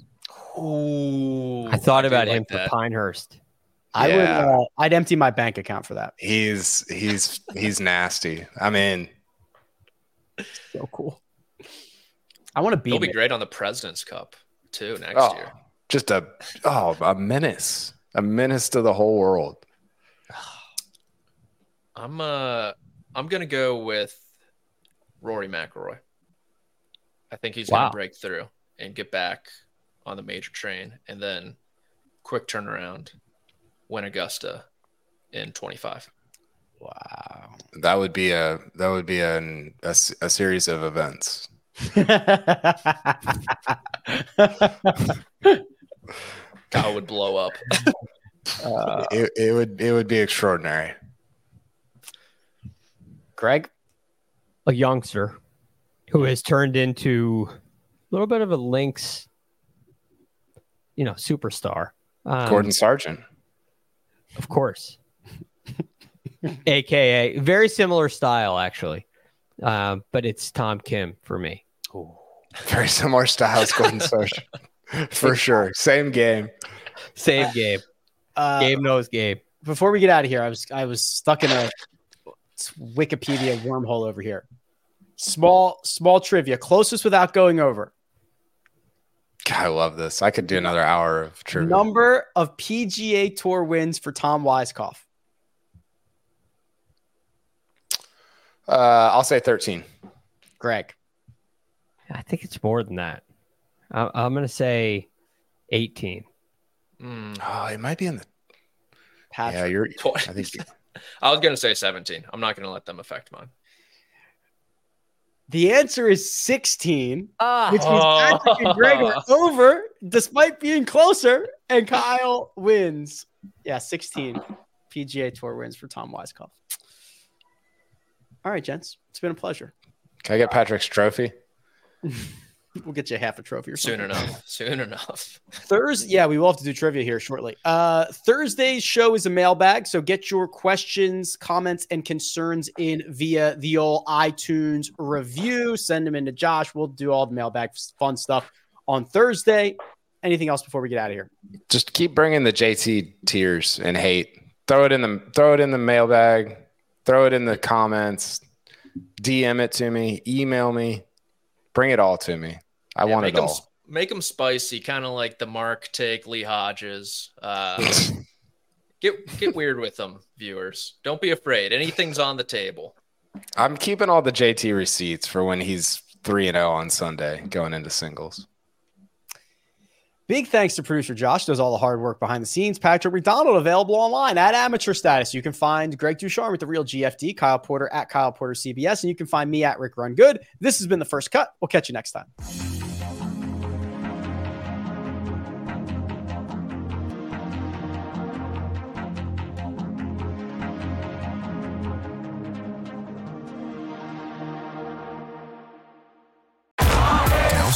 Ooh, I thought about like him for that. Pinehurst. I would. Uh, I'd empty my bank account for that. He's he's he's nasty. I mean, So cool. I want to beat He'll be him. great on the President's Cup too next oh, year. just a oh a menace, a menace to the whole world. <sighs> I'm uh I'm gonna go with Rory McIlroy. I think he's Wow. gonna break through and get back on the major train, and then quick turnaround, win Augusta in 25. Wow. That would be a that would be an, a series of events. Kyle would blow up. uh, It, it would it would be extraordinary. Greg, a youngster who has turned into a little bit of a links, you know, superstar. Um, Gordon Sargent. of course, <laughs> aka very similar style actually, um, but it's Tom Kim for me. Very similar styles, Gordon <laughs> Sargent. For sure. Same game. Same game, uh, game knows game. before we get out of here, I was I was stuck in a Wikipedia wormhole over here. Small small trivia, closest without going over. God, I love this. I could do another hour of trivia. Number of PGA Tour wins for Tom Weiskopf. Uh, I'll say 13. Greg, I think it's more than that. I, I'm going to say 18. Mm, Oh, it might be in the. Patrick. Yeah, you're. <laughs> Twice. I think. I was gonna say 17. I'm not gonna let them affect mine. The answer is 16, Ah, which means Patrick and Greg are <laughs> over despite being closer, and Kyle wins. Yeah, 16 PGA Tour wins for Tom Weiskopf. All right, gents, it's been a pleasure. Can I get Patrick's trophy? <laughs> We'll get you half a trophy or Soon enough. Soon enough. <laughs> Thursday, yeah, we will have to do trivia here shortly. Uh, Thursday's show is a mailbag, so get your questions, comments, and concerns in via the old iTunes review. Send them in to Josh. We'll do all the mailbag fun stuff on Thursday. Anything else before we get out of here? Just keep bringing the JT tears and hate. Throw it in the throw it in the mailbag. Throw it in the comments. DM it to me. Email me. Bring it all to me. I Yeah, want it them, all. Make them spicy, kind of like the Mark take Lee Hodges. Uh, <laughs> get get weird with them, viewers. Don't be afraid. Anything's on the table. I'm keeping all the JT receipts for when he's three and zero on Sunday going into singles. Big thanks to producer Josh, does all the hard work behind the scenes. Patrick McDonald available online at amateur status. You can find Greg Ducharme with the real GFD, Kyle Porter at Kyle Porter CBS, and you can find me at Rick Run Good. This has been the first cut. We'll catch you next time.